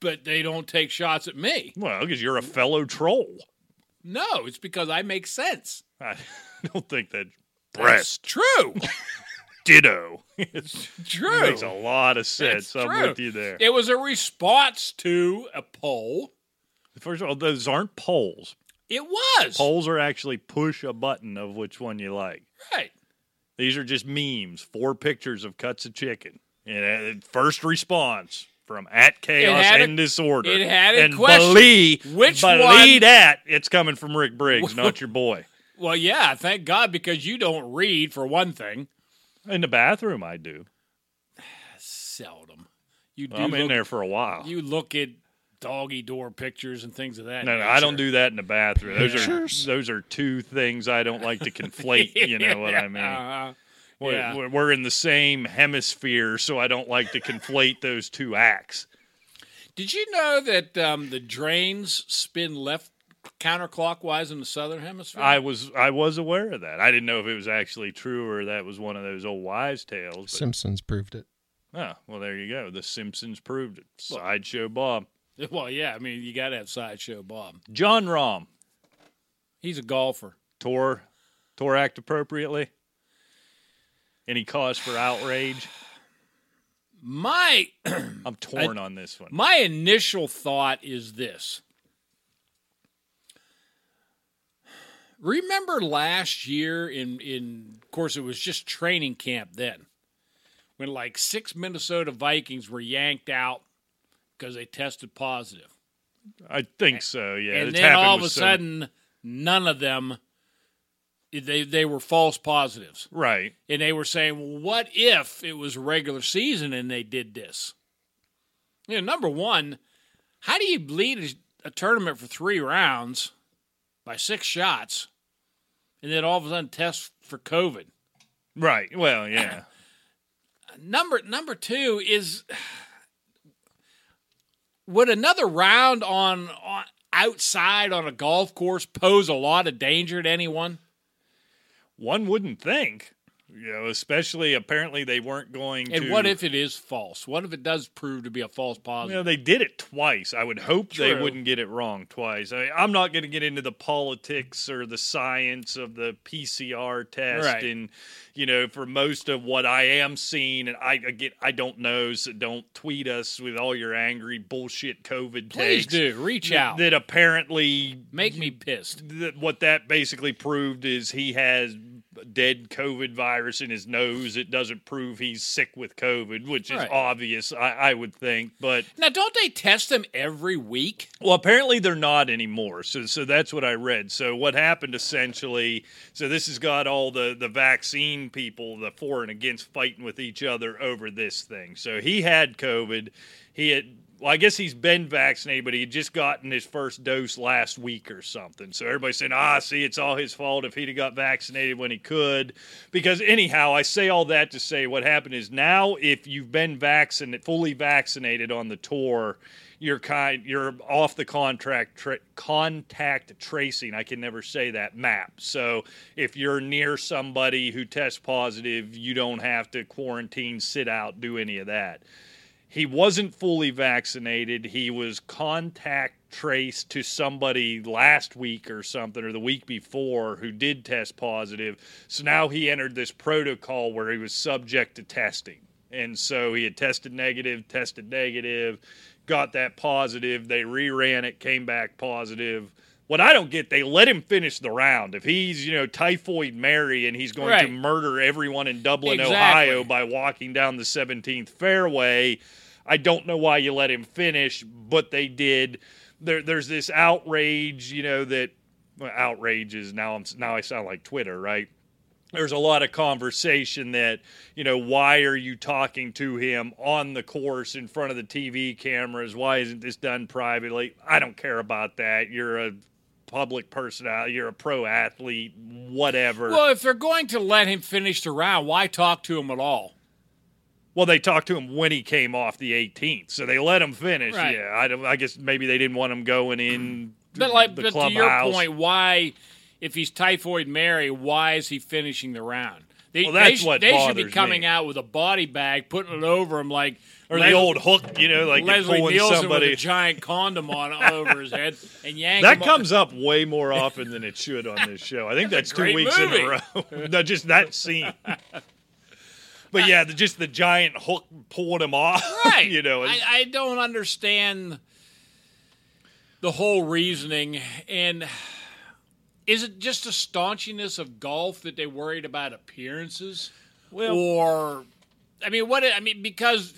but they don't take shots at me. Well, because you're a fellow troll. No, it's because I make sense. I don't think that That's true. ditto. it true. makes a lot of sense. That's I'm true. with you there. It was a response to a poll. First of all, those aren't polls. It was Polls are actually push a button of which one you like. right. These are just memes, four pictures of cuts of chicken. And uh, first response from at chaos had a- and disorder. it had a and question. believe, Which believe one- that it's coming from Rick Briggs, not your boy. Well, yeah, thank God because you don't read for one thing. In the bathroom, I do. Seldom. You do. I'm in there for a while. You look at doggy door pictures and things of that. no, no, I don't do that in the bathroom. Those Pictures? are those are two things I don't like to conflate. You know what I mean? Uh-huh. We're, Yeah. we're- we're in the same hemisphere, so I don't like to conflate those two acts. Did you know that um, the drains spin left counterclockwise in the southern hemisphere? I was I was aware of that. I didn't know if it was actually true or that was one of those old wives' tales. But, Simpsons proved it. oh, well, there you go. The Simpsons proved it. Sideshow Bob. well, yeah. I mean, you got to have sideshow Bob. John Rahm. He's a golfer. tore tore act appropriately. Any cause for outrage? My I'm torn on this one. my initial thought is this. Remember last year in in of course it was just training camp then when like six Minnesota Vikings were yanked out because they tested positive. I think so. Yeah. and It's then all of a sudden none of them they they were false positives. right? And they were saying, well, what if it was regular season and they did this? You know, number one, how do you bleed a, a tournament for three rounds by six shots, and then all of a sudden test for COVID. Right. Well, yeah. Number number two is would another round on, on outside on a golf course pose a lot of danger to anyone? One wouldn't think. You know, especially apparently they weren't going And to. what if it is false? What if it does prove to be a false You positive? know, they did it twice. I would hope they wouldn't get it wrong twice. I, I'm not going to get into the politics or the science of the PCR test, Right. and you know, for most of what I am seeing, and I again, I don't know, so don't tweet us with all your angry bullshit COVID Please takes. do reach that- out. That apparently Make me pissed. that what that basically proved is he has dead COVID virus in his nose. It doesn't prove he's sick with COVID, which is obvious, I, I would think. But Now, don't they test them every week? well, apparently they're not anymore. So, so that's what I read. So what happened essentially? So this has got all the the vaccine people, the for and against, fighting with each other over this thing. So he had COVID. He had. Well, I guess he's been vaccinated, but he had just gotten his first dose last week or something. So everybody's saying, ah, see, it's all his fault if he'd have got vaccinated when he could. Because anyhow, I say all that to say what happened is now if you've been vaccinated, fully vaccinated on the tour, you're kind you're off the contract tra- contact tracing i can never say that map so if you're near somebody who tests positive you don't have to quarantine sit out do any of that he wasn't fully vaccinated he was contact traced to somebody last week or something or the week before who did test positive so now he entered this protocol where he was subject to testing and so he had tested negative tested negative got that positive. They reran it, came back positive. What I don't get, they let him finish the round. If he's, you know, typhoid Mary and he's going to murder everyone in Dublin, Exactly. Ohio by walking down the 17th fairway, I don't know why you let him finish, but they did. There, there's this outrage, you know, that well, outrage is now. I'm now I sound like Twitter, right? there's a lot of conversation that you know why are you talking to him on the course in front of the TV cameras why isn't this done privately I don't care about that you're a public personality uh, you're a pro athlete whatever Well, if they're going to let him finish the round, why talk to him at all? well they talked to him when he came off the 18th so they let him finish Right. yeah I, I guess maybe they didn't want him going in But like, the but to your point, why, if he's typhoid Mary, why is he finishing the round? They, Well, that's they, what they should be coming me. out with a body bag, putting it over him like or Les- the old hook you know like Leslie Nielsen somebody with a giant condom on over his head and yank That comes up way more often than it should on this show. I think that's, That's two weeks in a row. no, just that scene. But yeah, the, just the giant hook pulling him off. Right. you know, I, I don't understand the whole reasoning. And is it just a staunchiness of golf that they worried about appearances? Well- or, I mean, what, I mean, because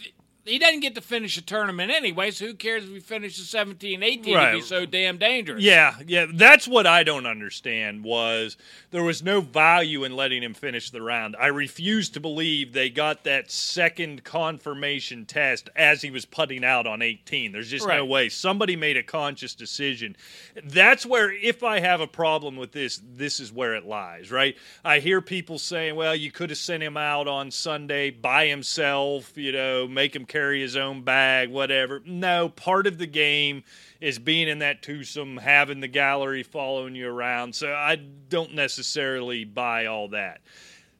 he doesn't get to finish a tournament anyway, so who cares if he finishes 17, 18 Right. if he's so damn dangerous? Yeah, yeah, that's what I don't understand was there was no value in letting him finish the round. I refuse to believe they got that second confirmation test as he was putting out on 18. There's just no way. Somebody made a conscious decision. That's where if I have a problem with this, this is where it lies, right? I hear people saying, "Well, you could have sent him out on Sunday by himself, you know, make him carry his own bag, whatever." No, part of the game is being in that twosome, having the gallery following you around. So I don't necessarily buy all that.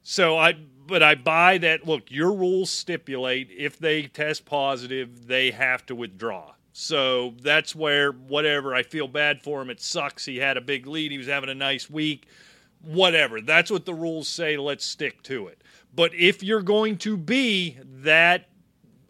So I, but I buy that. Look, your rules stipulate if they test positive, they have to withdraw. So that's where whatever I feel bad for him. It sucks. He had a big lead. He was having a nice week. Whatever. That's what the rules say. Let's stick to it. But if you're going to be that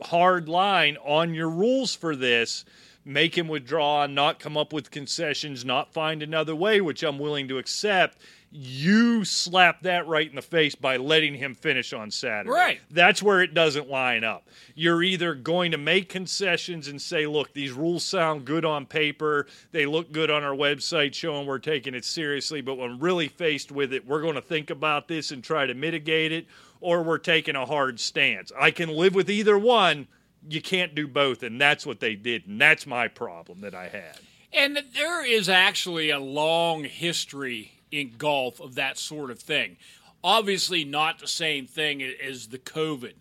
hard line on your rules for this. Make him withdraw, not come up with concessions, not find another way, which I'm willing to accept. You slap that right in the face by letting him finish on Saturday. Right. That's where it doesn't line up. You're either going to make concessions and say, look, these rules sound good on paper. They look good on our website showing we're taking it seriously. But when really faced with it, we're going to think about this and try to mitigate it, or we're taking a hard stance. I can live with either one. You can't do both. And that's what they did. And that's my problem that I had. And there is actually a long history in golf of that sort of thing. Obviously, not the same thing as the COVID,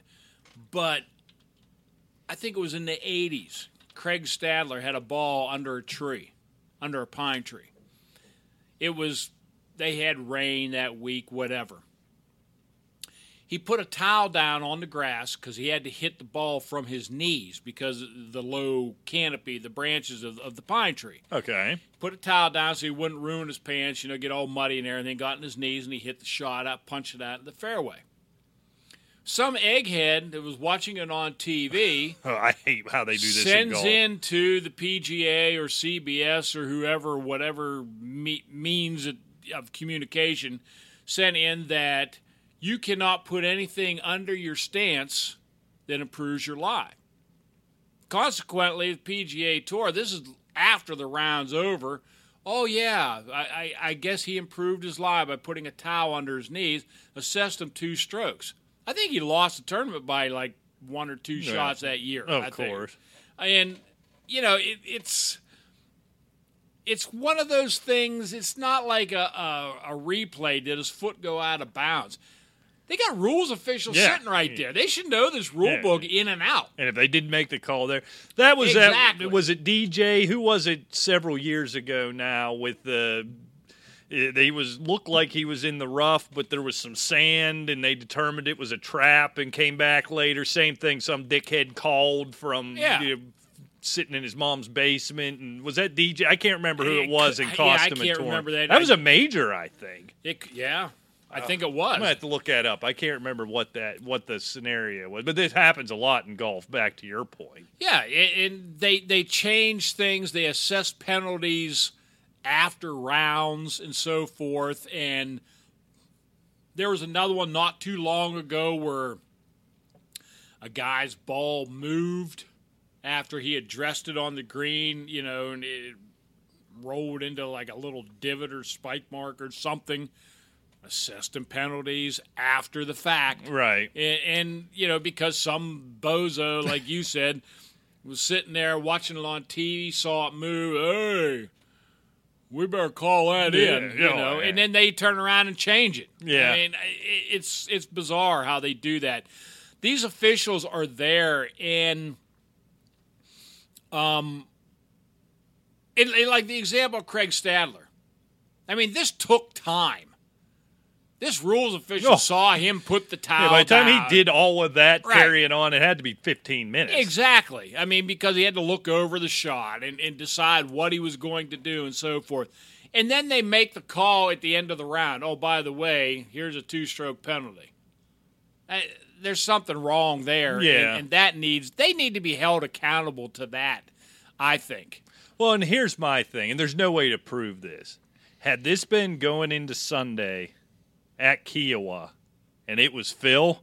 but I think it was in the 80s. Craig Stadler had a ball under a tree, under a pine tree. It was, they had rain that week, whatever. He put a towel down on the grass because he had to hit the ball from his knees because of the low canopy, the branches of, of the pine tree. Okay. Put a towel down so he wouldn't ruin his pants, you know, get all muddy and everything. Got in his knees and he hit the shot out, punched it out in the fairway. Some egghead that was watching it on TV Oh, I hate how they do this. sends golf. in to the PGA or CBS or whoever, whatever me- means of communication, sent in that you cannot put anything under your stance that improves your lie. Consequently, the PGA Tour, this is after the round's over. Oh, yeah, I, I, I guess he improved his lie by putting a towel under his knees, assessed him two strokes. I think he lost the tournament by like one or two shots that year. Of I think. course. And you know, it, it's it's one of those things. It's not like a, a a replay did his foot go out of bounds. They got rules officials Yeah. sitting right there. They should know this rule Yeah. book in and out. And if they didn't make the call there, that was Exactly. that. Was it DJ? Who was it several years ago now with the. He was looked like he was in the rough, but there was some sand, and they determined it was a trap, and came back later. Same thing. Some dickhead called from Yeah. you know, sitting in his mom's basement, and was that DJ? I can't remember who it was could- in yeah, and can't torn. that. That was a major, I think. It, yeah, I oh, think it I'm was. gonna have to look that up. I can't remember what that what the scenario was, but this happens a lot in golf. Back to your point. Yeah, and they they change things. They assess penalties after rounds and so forth. And there was another one not too long ago where a guy's ball moved after he had dressed it on the green, you know, and it rolled into like a little divot or spike mark or something. Assessed him penalties after the fact. Right. And, and you know, because some bozo, like you said, was sitting there watching it on TV, saw it move. Hey, we better call that Yeah, in, you know. yeah. And then they turn around and change it. Yeah. I mean, it's it's bizarre how they do that. These officials are there, and um, it, it- like the example of Craig Stadler. I mean, this took time. This rules official Oh. saw him put the towel Yeah, by the time down. he did all of that Right. carrying on, it had to be 15 minutes. Exactly. I mean, because he had to look over the shot and, and decide what he was going to do and so forth. And then they make the call at the end of the round. Oh, by the way, here's a two stroke penalty. Uh, there's something wrong there. and- Yeah. And, that needs, they need to be held accountable to that, I think. Well, and here's my thing, and there's no way to prove this. Had this been going into Sunday at Kiawah and it was Phil,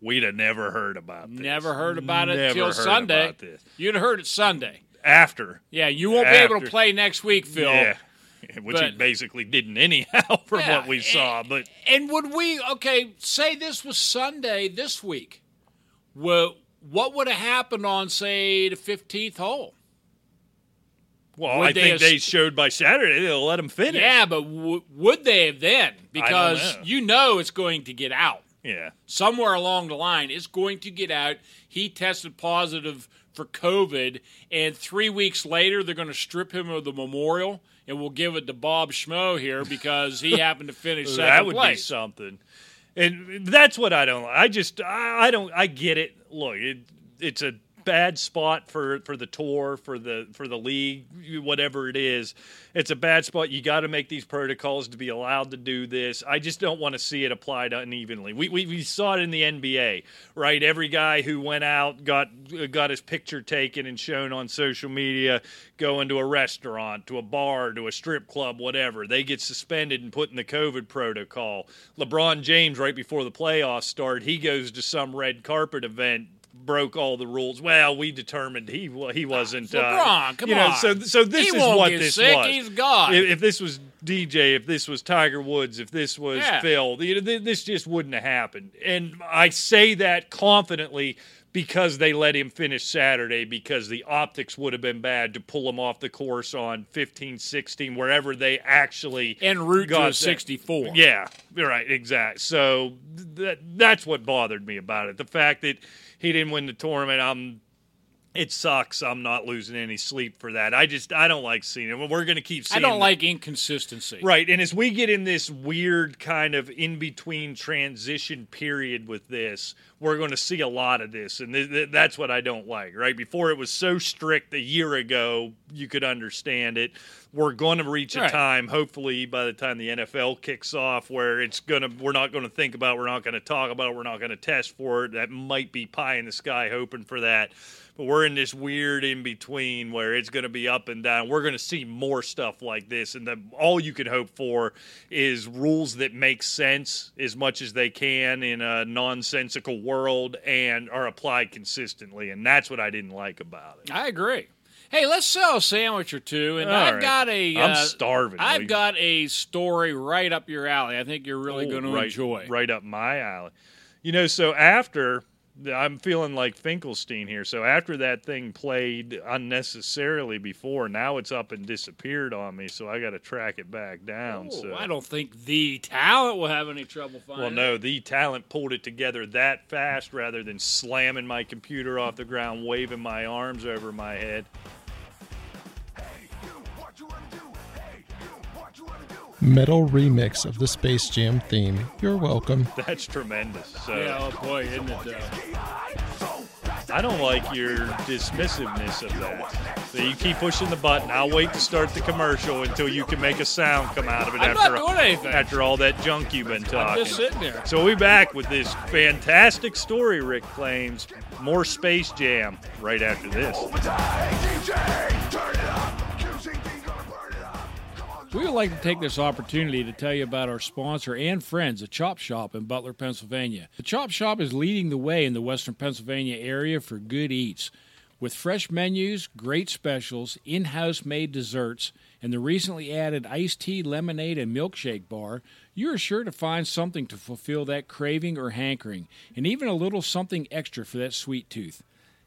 we'd have never heard about this. Never heard about it until Sunday. You'd have heard it Sunday. After. Yeah, you won't be able to play next week, Phil. Yeah. Which he basically didn't anyhow from Yeah, what we saw. But And would we okay? Say this was Sunday this week. Well, what would have happened on say the fifteenth hole? Well, Would I they think have- they showed by Saturday they'll let him finish. Yeah, but w- would they have then? Because know. you know it's going to get out Yeah. somewhere along the line. It's going to get out. He tested positive for COVID, and three weeks later they're going to strip him of the memorial, and we'll give it to Bob Schmo here because he happened to finish second that would be something. And that's what I don't. I just I, I don't. I get it. Look, it, it's a bad spot for for the tour for the for the league whatever it is it's a bad spot. You got to make these protocols to be allowed to do this. I just don't want to see it applied unevenly. We, we we saw it in the nba right? Every guy who went out got got his picture taken and shown on social media going to a restaurant to a bar to a strip club whatever. They get suspended and put in the covid protocol. Lebron james right before the playoffs start he goes to some red carpet event broke all the rules. Well, we determined he he wasn't. uh, LeBron, come you know, on. So so this He is what this sick. was. He's God. If, if this was DJ, if this was Tiger Woods, if this was Yeah. Phil, you know, th- this just wouldn't have happened. And I say that confidently because they let him finish Saturday because the optics would have been bad to pull him off the course on 15, 16, wherever they actually En route to got that- 64. Yeah, right, exact. So that that's what bothered me about it. The fact that he didn't win the tournament, I'm it sucks. I'm not losing any sleep for that. I just I don't like seeing it. We're going to keep seeing I don't like inconsistency. Right, and as we get in this weird kind of in between transition period with this, we're going to see a lot of this, and th- th- that's what I don't like. Right, before it was so strict a year ago, you could understand it. We're going to reach a Right. time, hopefully, by the time the NFL kicks off, where it's gonna we're not going to think about, it, we're not going to talk about, it, we're not going to test for it. That might be pie in the sky, hoping for that. But we're in this weird in between where it's going to be up and down. We're going to see more stuff like this, and the, all you can hope for is rules that make sense as much as they can in a nonsensical world and are applied consistently. And that's what I didn't like about it. I agree. Hey, let's sell a sandwich or two, and All I've right. got a. I'm uh, starving. I've Lee. got a story right up your alley. I think you're really Oh, going to right, enjoy. Right up my alley. You know, so after I'm feeling like Finkelstein here. So after that thing played unnecessarily before, now it's up and disappeared on me. So I got to track it back down. Oh, so I don't think the talent will have any trouble finding. Well, no, the talent pulled it together that fast rather than slamming my computer off the ground, waving my arms over my head. Metal remix of the Space Jam theme. You're welcome. That's tremendous. So Yeah, oh boy, isn't it? Though? I don't like your dismissiveness of that. So you keep pushing the button. I'll wait to start the commercial until you can make a sound come out of it I'm after not doing anything. after all that junk you've been talking. I'm just sitting there. So we'll be back with this fantastic story, Rick claims. More Space Jam right after this. We would like to take this opportunity to tell you about our sponsor and friends, the Chop Shop in Butler, Pennsylvania. The Chop Shop is leading the way in the Western Pennsylvania area for good eats. With fresh menus, great specials, in house made desserts, and the recently added iced tea, lemonade, and milkshake bar, you are sure to find something to fulfill that craving or hankering, and even a little something extra for that sweet tooth.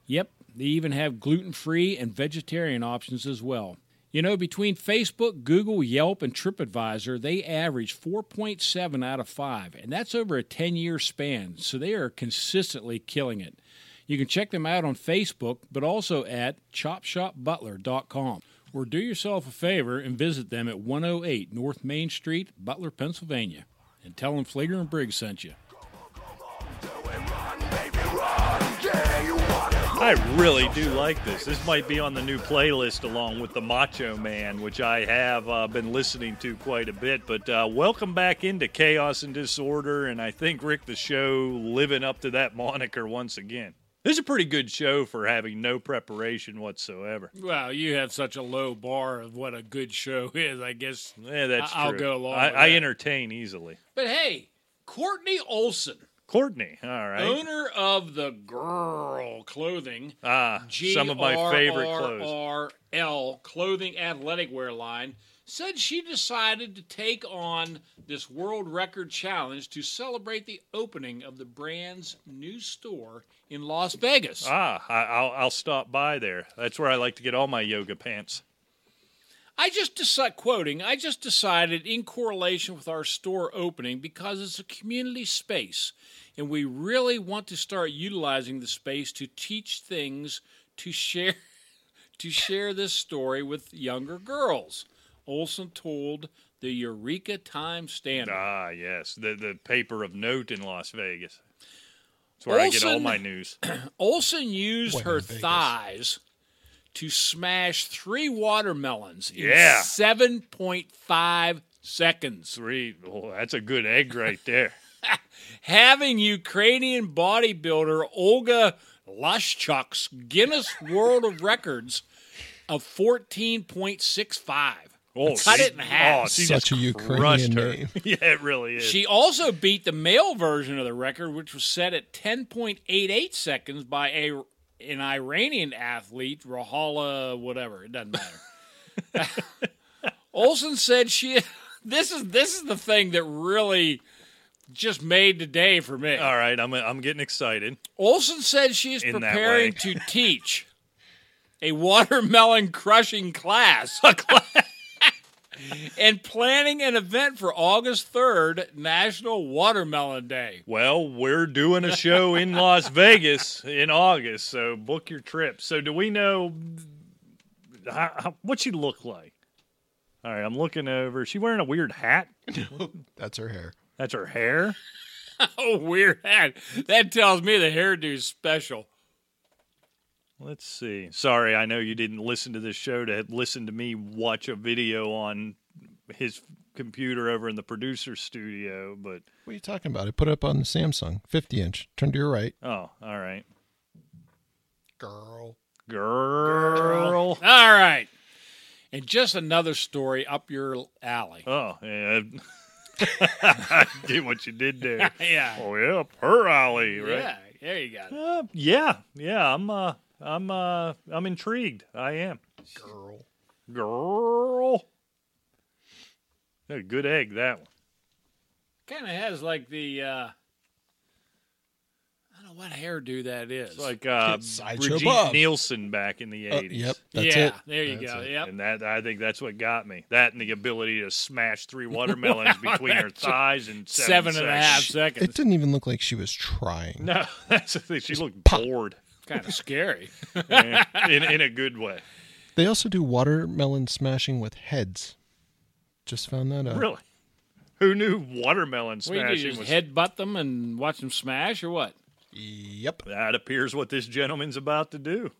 Yep, they even have gluten free and vegetarian options as well. You know, between Facebook, Google, Yelp, and TripAdvisor, they average 4.7 out of 5, and that's over a 10 year span, so they are consistently killing it. You can check them out on Facebook, but also at chopshopbutler.com. Or do yourself a favor and visit them at 108 North Main Street, Butler, Pennsylvania. And tell them Fleeger and Briggs sent you. I really do like this. This might be on the new playlist along with the Macho Man, which I have uh, been listening to quite a bit. But uh, welcome back into Chaos and Disorder, and I think Rick the Show living up to that moniker once again. This is a pretty good show for having no preparation whatsoever. Well, you have such a low bar of what a good show is, I guess. Yeah, that's I- I'll true. go along I, I entertain easily. But hey, Courtney Olson, Courtney, all right. owner of the Girl Clothing, Ah, some of my favorite clothes. GRRL clothing athletic wear line, said she decided to take on this world record challenge to celebrate the opening of the brand's new store in Las Vegas. Ah, I, I'll, I'll stop by there. That's where I like to get all my yoga pants. I just decided, quoting, I just decided in correlation with our store opening because it's a community space and we really want to start utilizing the space to teach things to share to share this story with younger girls. Olson told the Eureka Times Standard. Ah, yes, the the paper of note in Las Vegas. That's where I get all my news. Olson used When her thighs to smash three watermelons Yeah. in 7.5 seconds. Three. Oh, that's a good egg right there. having Ukrainian bodybuilder Olga Liashchuk's Guinness World of Records of 14.65. Oh, Cut she- it in half. Oh, she Such just a Ukrainian crushed her. name. yeah, it really is. She also beat the male version of the record, which was set at 10.88 seconds by a an Iranian athlete, Rahala, whatever. It doesn't matter. Olson said she. This is this is the thing that really just made today for me. All right, I'm I'm getting excited. Olson said she is In preparing to teach a watermelon crushing class. and planning an event for August 3rd, National Watermelon Day. Well, we're doing a show in Las Vegas in August, so book your trip. So, do we know how, how, what she look like? All right, I'm looking over. Is she wearing a weird hat? That's her hair. That's her hair. Oh, weird hat. That tells me the hairdo's special. Let's see. Sorry, I know you didn't listen to this show to listen to me watch a video on his computer over in the producer studio, but What are you talking about? I put it up on the Samsung, 50 inch. Turn to your right. oh, all right. Girl. Girl. All right. And just another story up your alley. Oh, yeah. I did what you did there. Yeah. Oh, yeah, up her alley, right? Yeah, there you go. Uh, yeah, yeah. I'm, uh, I'm, uh, I'm intrigued. I am. Girl. Girl. A good egg, that one. Kind of has like the, uh, I don't know what hairdo that is. It's like uh, Brigitte Bob. Nielsen back in the Uh, 80s. yep. That's yeah, it. there you That's go. it. Yep. And that I think that's what got me. That and the ability to smash three watermelons between her thighs in seven, Seven and a half seconds. seconds. It didn't even look like she was trying. No, that's the thing. She looked pop. bored kind of scary. yeah, in in a good way. They also do watermelon smashing with heads. Just found that out. Really? Who knew watermelon What do you do? Just was? headbutt them and watch them smash, or what? Yep. That appears what this gentleman's about to do.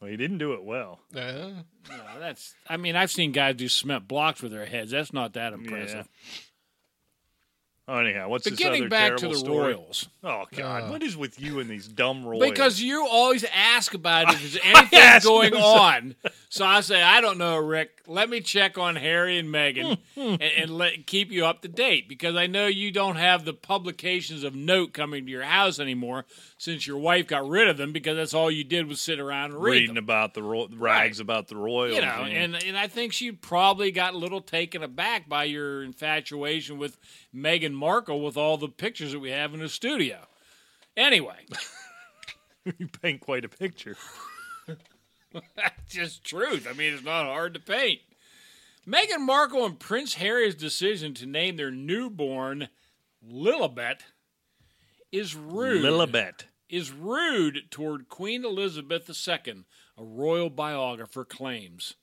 Well, he didn't do it well. Uh, No, that's. I mean, I've seen guys do cement blocks with their heads. That's not that impressive. Oh, anyhow, what's But this getting other back to the story? Royals, Oh God, Uh. what is with you and these dumb Royals? because you always ask about if there's anything going on. So I say, I don't know, Rick. Let me check on Harry and Meghan Hmm, and, and let keep you up to date because I know you don't have the publications of note coming to your house anymore since your wife got rid of them because that's all you did was sit around and read reading them. about the ro- rags about the Royals. you know, and and I think she probably got a little taken aback by your infatuation with Meghan Markle with all the pictures that we have in the studio. Anyway, you paint quite a picture. that's just truth. I mean, it's not hard to paint. Meghan Markle and Prince Harry's decision to name their newborn Lilibet is rude. Lilibet. is rude toward Queen Elizabeth II, a royal biographer claims.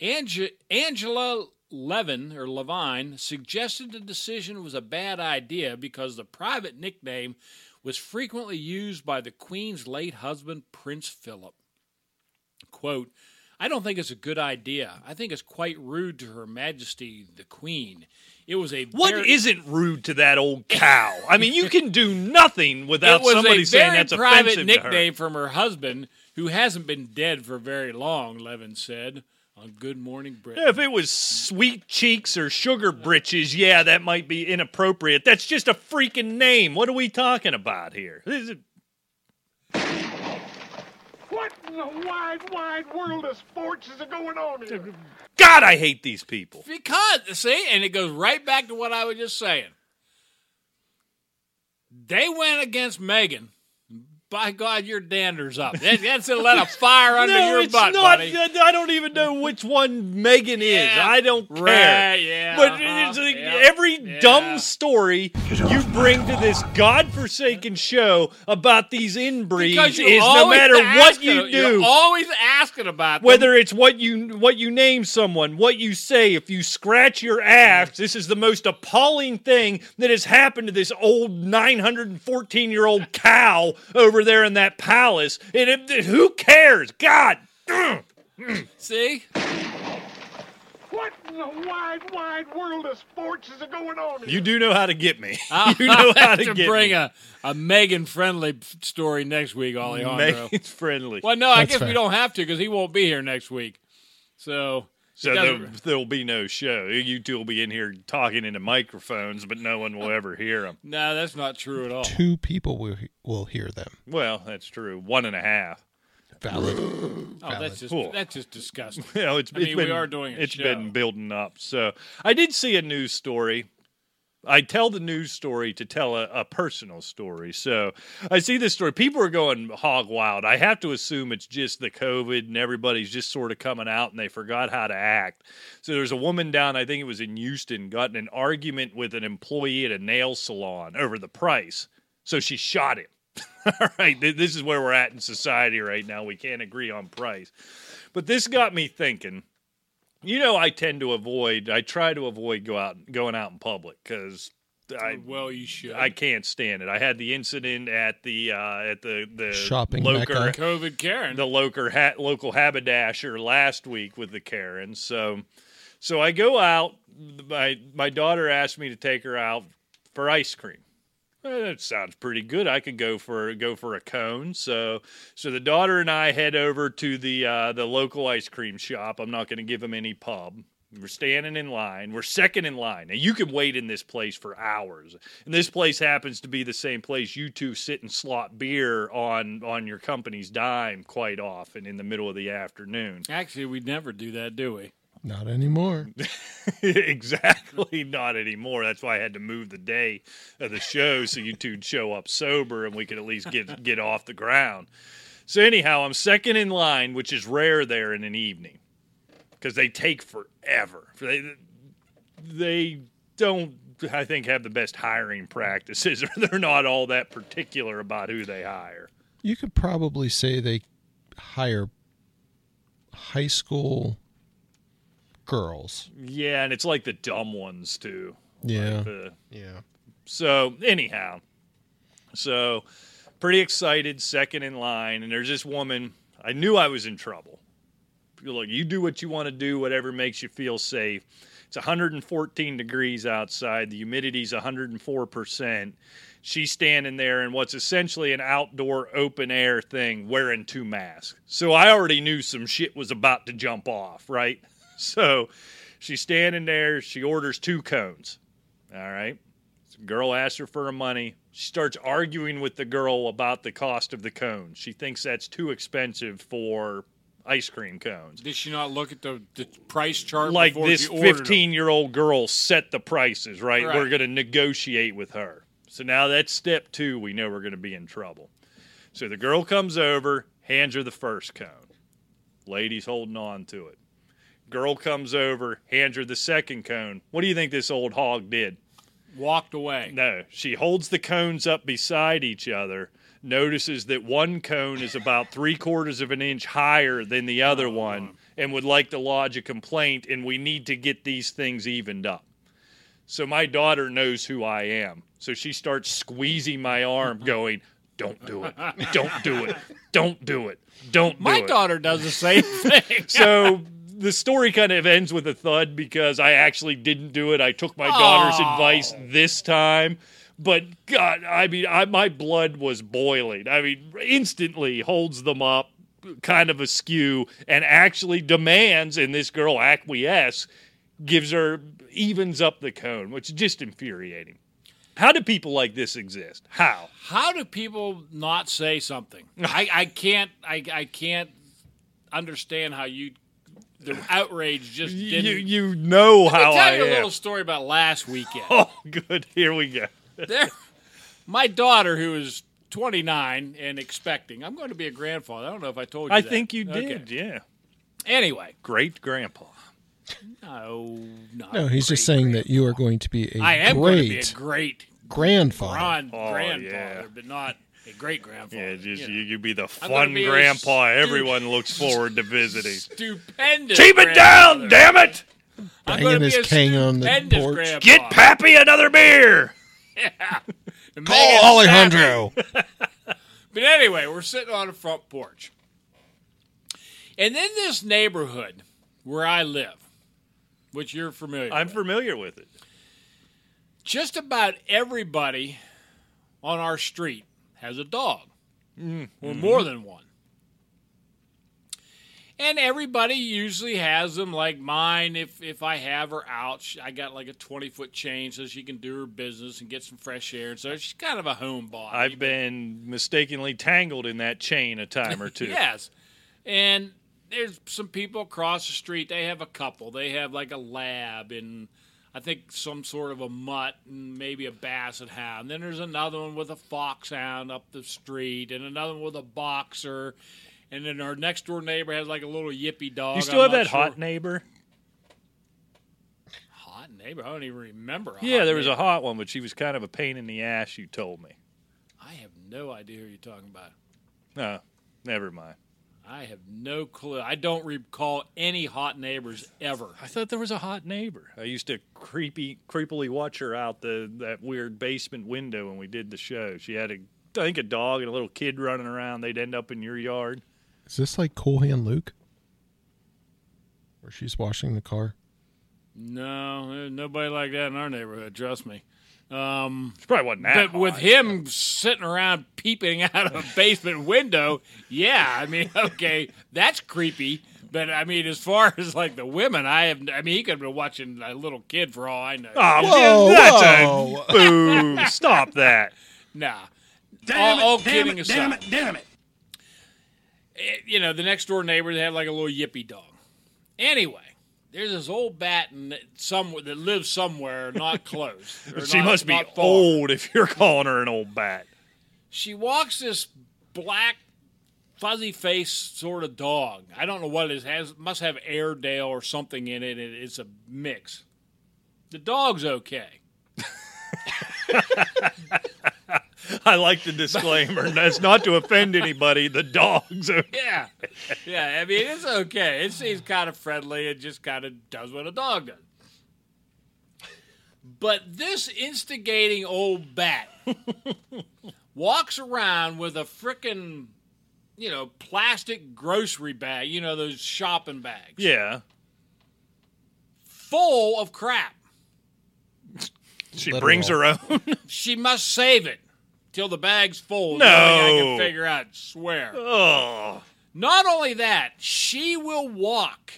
Ange- Angela Levin or Levine suggested the decision was a bad idea because the private nickname was frequently used by the Queen's late husband, Prince Philip. Quote, I don't think it's a good idea. I think it's quite rude to Her Majesty the Queen. It was a What very- not rude to that old cow? I mean, you can do nothing without somebody saying that's private offensive to her. nickname from her husband, who hasn't been dead for very long. Levin said on Good Morning Britain. Yeah, if it was sweet cheeks or sugar britches, yeah, that might be inappropriate. That's just a freaking name. What are we talking about here? This is- What in the wide, wide world of sports is going on here? God, I hate these people. Because see, and it goes right back to what I was just saying. They went against Meghan. By God, your dander's up. That, that's a let a fire under no, your it's butt, not. buddy. I don't even know which one Meghan is. Yeah, I don't care. right, yeah, but uh-huh, like yeah, every dumb story you bring to this godforsaken show about these inbreeds is no matter what you you're do. always asking about them. Whether it's what you what you name someone, what you say, if you scratch your ass, this is the most appalling thing that has happened to this old 914 year old cow over there in that palace. And it, who cares? God, see. What in the wide, wide world of sports is going on here? you do know how to get me. I'll you know how to, to get bring me. a, a Meghan friendly story next week, Alejandro. Meghan's friendly. Well, no, I That's guess we don't have to because he won't be here next week. So, So there, there'll be no show. You two will be in here talking into microphones, but no one will ever hear them. no, that's not true at all. Two people will, will hear them. Well, that's true. One and a half. Valid. Oh, that's just Cool. that's just disgusting. You know, it's, I mean, it's we are doing a It's show. been building up. So I did see a news story I tell the news story to tell a, a personal story. So I see this story. People are going hog wild. I have to assume it's just the COVID and everybody's just sort of coming out and they forgot how to act. So there's a woman down, I think it was in Houston, got in an argument with an employee at a nail salon over the price. So she shot him. All right, this is where we're at in society right now. We can't agree on price. But this got me thinking. You know, I tend to avoid. I try to avoid go out going out in public because I well, you should. I can't stand it. I had the incident at the uh, at the the Shopping local. COVID Karen. the local ha- local haberdasher last week with the Karen. So so I go out. My my daughter asked me to take her out for ice cream. Eh, That sounds pretty good. I could go for go for a cone. So so the daughter and I head over to the uh, the local ice cream shop. I'm not going to give them any pub. We're standing in line. We're second in line. Now you can wait in this place for hours. And this place happens to be the same place you two sit and slot beer on on your company's dime quite often in the middle of the afternoon. Actually, we never do that, do we? Not anymore. exactly not anymore. That's why I had to move the day of the show so you two'd show up sober and we could at least get get off the ground. So anyhow, I'm second in line, which is rare there in an evening because they take forever. They they don't I think have the best hiring practices or they're not all that particular about who they hire. You could probably say they hire high school girls. Yeah, and it's like the dumb ones too. Yeah. The, Yeah. So anyhow, so pretty excited, second in line, and there's this woman. I knew I was in trouble. Look, you do what you want to do, whatever makes you feel safe. It's 114 degrees outside. The humidity's 104 percent. She's standing there in what's essentially an outdoor open air thing, wearing two masks. So I already knew some shit was about to jump off, right? So she's standing there. She orders two cones. All right. Girl asks her for her money. She starts arguing with the girl about the cost of the cones. She thinks that's too expensive for ice cream cones. Did she not look at the, the price chart Like before this she ordered 'em? 15 year old girl set the prices, right? Right. We're going to negotiate with her. So now that's step two. We know we're going to be in trouble. So the girl comes over, hands her the first cone. Lady's holding on to it. Girl comes over, hands her the second cone. What do you think this old hog did? Walked away. No, she holds the cones up beside each other, notices that one cone is about three quarters of an inch higher than the other oh, one, and would like to lodge a complaint, and we need to get these things evened up. So my daughter knows who I am. So she starts squeezing my arm, going, Don't do it. Don't do it. Don't do it. Don't do My it. daughter does the same thing. So the story kind of ends with a thud because I actually didn't do it. I took my daughter's advice this time. But God, I mean, I, my blood was boiling. I mean, instantly holds them up, kind of askew, and actually demands, and this girl acquiesce, gives her, evens up the cone, which is just infuriating. How do people like this exist? How? How do people not say something? I, I can't I, I can't understand how you the outrage just You, didn't. you know Let me how tell I you a am. little story about last weekend. Oh, good. Here we go. there, my daughter, who is 29 and expecting, I'm going to be a grandfather. I don't know if I told you. I that. think you Okay. did, yeah. Anyway, Great grandpa. no, not No, he's just great saying that you are going to be a I am going to be a great great grandfather. grand, Oh, grandfather, yeah. but not a great grandfather. Yeah, just you you, know. you be the fun be a grandpa stu- everyone looks forward to visiting. Stupendous. Keep it down, damn it! I'm Banging be his a cane on the porch. grandpa. Get Pappy another beer. And Call Alejandro. But anyway, we're sitting on the front porch. And in this neighborhood where I live, which you're familiar I'm with, familiar with it. just about everybody on our street has a dog, mm-hmm. or mm-hmm. more than one. And everybody usually has them, like mine. If if I have her out, she- I got like a twenty foot chain so she can do her business and get some fresh air. So she's kind of a homebody. I've been mistakenly tangled in that chain a time or two. Yes. And there's some people across the street, they have a couple. They have like a lab and I think some sort of a mutt and maybe a basset hound. Then there's another one with a foxhound up the street, and another one with a boxer. And then our next door neighbor has like a little yippy dog. You still I'm have that sure- hot neighbor? hot neighbor. I don't even remember. Yeah, there was a hot one, but she was kind of a pain in the ass. You told me. I have no idea who you're talking about. No, never mind. I have no clue. I don't recall any hot neighbors ever. I thought there was a hot neighbor. I used to creepy, creepily watch her out the that weird basement window when we did the show. She had a, I think, a dog and a little kid running around. They'd end up in your yard. Is this like Cool Hand Luke? Where she's washing the car? No, nobody like that in our neighborhood. Trust me. Um, She probably wasn't that. but with hot. him sitting around peeping out of a basement window, yeah, I mean, okay, that's creepy. But I mean, as far as like the women, I have. I mean, he could have been watching a little kid for all I know. Oh, Whoa, that's whoa. a boo! Stop that. Nah. all, all kidding aside. damn it, damn it. eh, you know, the next door neighbor they have like a little yippy dog. Anyway, there's this old batten that some that lives somewhere not close. She not- must be old if you're calling her an old bat. She walks this black, fuzzy faced sort of dog. I don't know what it is. Has must have Airedale or something in it. It's a mix. The dog's okay. I like the disclaimer. That's not to offend anybody. The dog's okay. Yeah, yeah. I mean, it's okay. It seems kind of friendly. It just kind of does what a dog does. But this instigating old bat walks around with a frickin', you know, plastic grocery bag. You know those shopping bags, Yeah. full of crap. She Let brings her own. She must save it till the bag's full. No. The only thing I can figure out. Swear. oh. Not only that, she will walk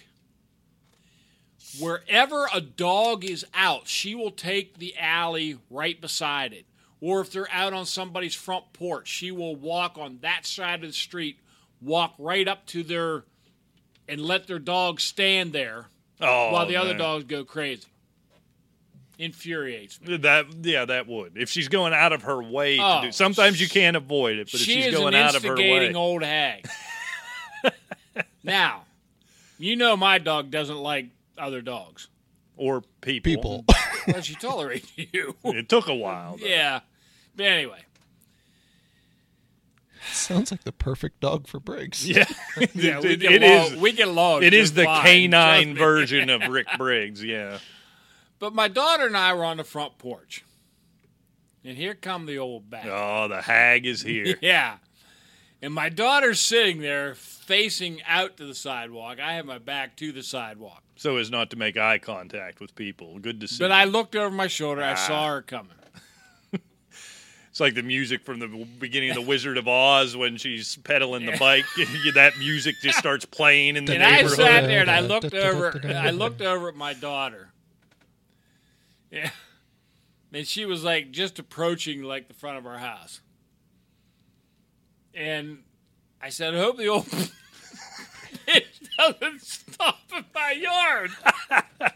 wherever a dog is out. She will take the alley right beside it. Or if they're out on somebody's front porch, she will walk on that side of the street, walk right up to their and let their dog stand there Oh, while the other dogs go crazy. Infuriates me. That yeah, that would. If she's going out of her way to Oh, do. Sometimes you can't avoid it, but if she's going out of her way, instigating old hag. now, you know my dog doesn't like other dogs. or people, People. Well, she tolerates you. It took a while. though. yeah. But anyway, Sounds like the perfect dog for Briggs. Yeah, yeah, we it, get it along, is. we get along. It is the fine, canine version of Rick Briggs. Yeah. But my daughter and I were on the front porch, and here come the old bat. Oh, the hag is here. Yeah. And my daughter's sitting there facing out to the sidewalk. I have my back to the sidewalk. so as not to make eye contact with people. Good to see. But I looked over my shoulder. I Ah. saw her coming. It's like the music from the beginning of The Wizard of Oz when she's pedaling the bike. that music just starts playing in the And I sat there and I looked over. I looked over at my daughter. Yeah, and she was like just approaching like the front of our house. And I said, "I hope the old bitch doesn't stop in my yard."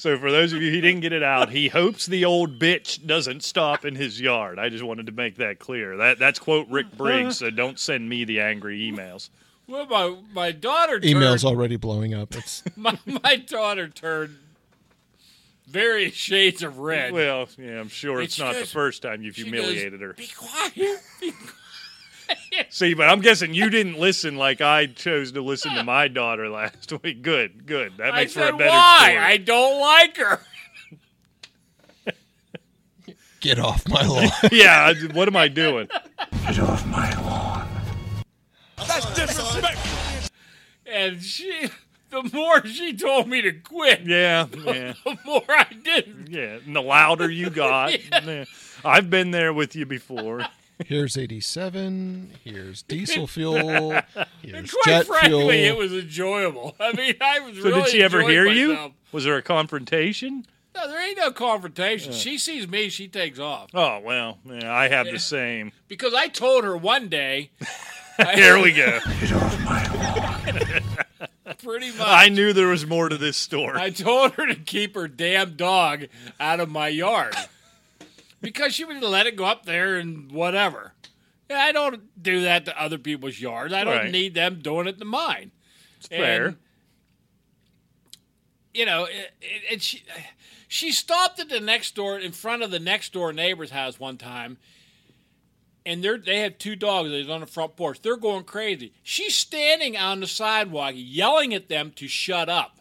So for those of you who didn't get it out, he hopes the old bitch doesn't stop in his yard. I just wanted to make that clear. That that's quote Rick Briggs. So don't send me the angry emails. Well, my my daughter turned, Emails already blowing up. It's my my daughter turned various shades of red. Well, yeah, I'm sure And it's she not the first time you've humiliated goes, her. Be quiet. Be See, but I'm guessing you didn't listen like I chose to listen to my daughter last week. Good, good. That I makes for a better why? story. I don't like her. get off my lawn. yeah, what am I doing? Get off my lawn. That's disrespectful. And she, the more she told me to quit, Yeah, yeah, the more I didn't. yeah. And the louder you got, yeah. I've been there with you before. Here's 87. Here's diesel fuel. And Here's quite jet frankly, fuel. it was enjoyable. I mean, I was So really did she ever enjoying hear you? Was there a confrontation? No, there ain't no confrontation. She sees me, she takes off. Oh well, yeah, I have the same. Because I told her one day. Here we go. Pretty much. I knew there was more to this story. I told her to keep her damn dog out of my yard because she would let it go up there and whatever. I don't do that to other people's yards. I don't Right. need them doing it to mine. It's fair. You know, and she she stopped at the next door in front of the next door neighbor's house one time, and they're they have two dogs. They're on the front porch. They're going crazy. She's standing on the sidewalk yelling at them to shut up.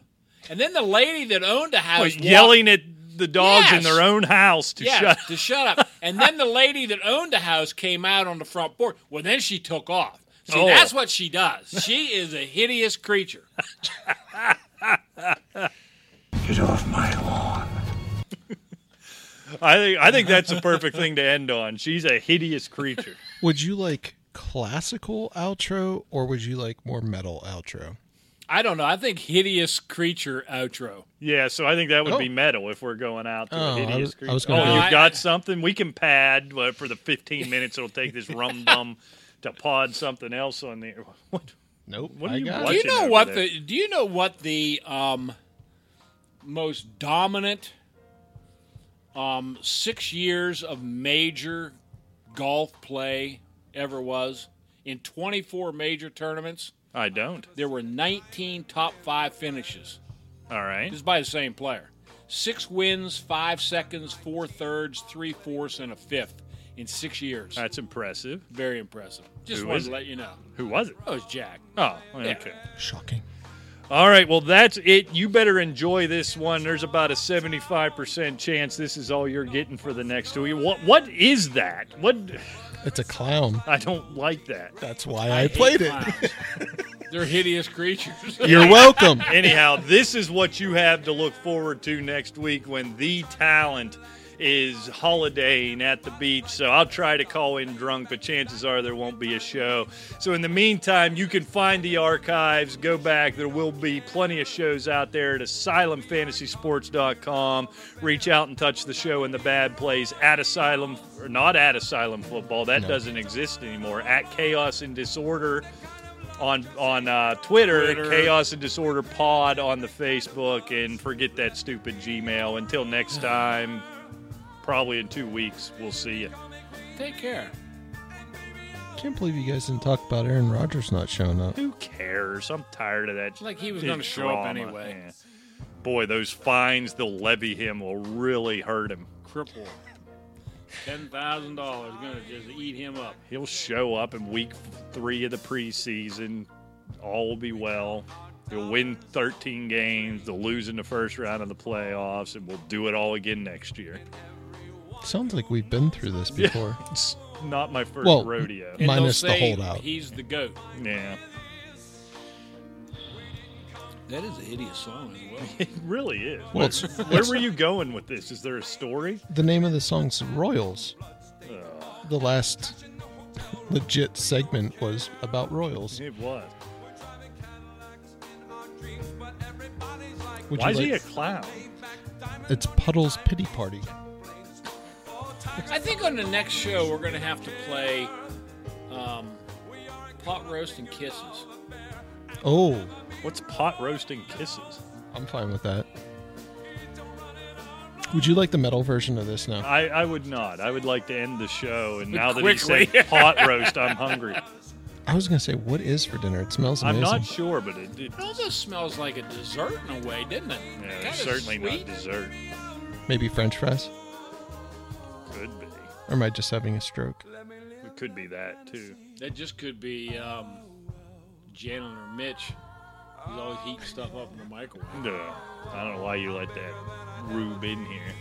And then the lady that owned the house Wait, walked- yelling at the dogs in their own house to yes, shut to shut up. And then the lady that owned the house came out on the front porch. Well, then she took off. See, Oh. that's what she does. She is a hideous creature. Get off my lawn. I think I think that's a perfect thing to end on. She's a hideous creature. Would you like classical outro or would you like more metal outro? I don't know. I think hideous creature outro. Yeah, so I think that would Oh. be metal if we're going out to Oh, a I hideous was- I creature. was oh, gonna go- you've got something we can pad uh, for the 15 minutes it'll take this rum dum to pod something else on there. What? Nope. What are I you got Do you know what there. the Do you know what the um, most dominant um, six years of major golf play ever was? In 24 major tournaments, I don't. there were 19 top five finishes. All right. This is by the same player. Six wins, five seconds, four thirds, three fourths, and a fifth in six years. That's impressive. Very impressive. Just Who wanted is to it? let you know. Who was it? That was Jack. Oh, Yeah. okay. Shocking. All right, well, that's it. You better enjoy this one. There's about a 75% chance this is all you're getting for the next two. What What is that? What? It's a clown. I don't like that. That's why I, hate played it. They're hideous creatures. You're welcome. Anyhow, this is what you have to look forward to next week when the talent is holidaying at the beach. So I'll try to call in drunk, but chances are there won't be a show. So in the meantime, you can find the archives, go back. There will be plenty of shows out there at asylumfantasysports.com. Reach out and touch the show in the bad place at Asylum, or not at Asylum Football. That No. doesn't exist anymore. At Chaos and Disorder on on uh, Twitter, Twitter. Chaos and Disorder Pod on the Facebook, and forget that stupid Gmail. Until next time, probably in two weeks, we'll see you. Take care. Can't believe you guys didn't talk about Aaron Rodgers not showing up. Who cares? I'm tired of that. Like he was gonna show up anyway. Yeah. Boy, those fines they'll levy him will really hurt him. Cripple. Ten thousand dollars gonna just eat him up. He'll show up in week three of the preseason. All will be well. He'll win 13 games. They'll lose in the first round of the playoffs, and we'll do it all again next year. Sounds like we've been through this before. It's not my first Well, rodeo. And Minus the they'll say holdout. He's the goat. Yeah, That is a hideous song as well. it really is. Well, it's, Where were you going with this? Is there a story? the name of the song's Royals. The last legit segment was about Royals. It was. Would Why you is he a clown? It's Puddle's Pity Party. I think on the next show we're gonna have to play um, pot roast and kisses. Oh, What's pot roasting kisses? I'm fine with that. Would you like the metal version of this now? I, I would not. I would like to end the show. And now that Quickly. he said pot roast, I'm hungry. I was gonna say, what is for dinner? It smells I'm amazing. not sure, but it, it It almost smells like a dessert in a way, didn't it? yeah, Kinda it's certainly sweet. not dessert. Maybe French fries? Could be. Or am I just having a stroke? It could be that too. That just could be um, Jalen or Mitch. He's always heating stuff up in the microwave. Ugh. I don't know why you let that rube in here.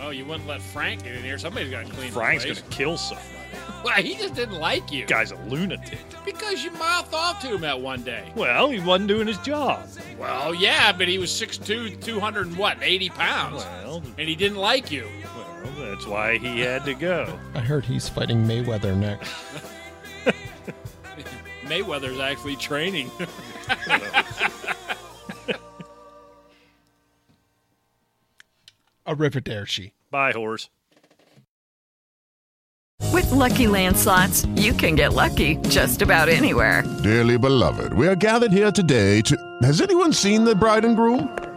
Oh, you wouldn't let Frank get in here. Somebody's got to clean. Frank's the gonna kill somebody. Well, he just didn't like you Guy's a lunatic. because you mouthed off to him that one day. Well, he wasn't doing his job. Well, yeah, but he was 6'2", 200 and what, 80 pounds, Well, and he didn't like you. Well, that's why he had to go. I heard he's fighting Mayweather next. Mayweather's actually training. Arrivederci. Bye, horse. With Lucky Land slots, you can get lucky just about anywhere. Dearly beloved, we are gathered here today to. Has anyone seen the bride and groom?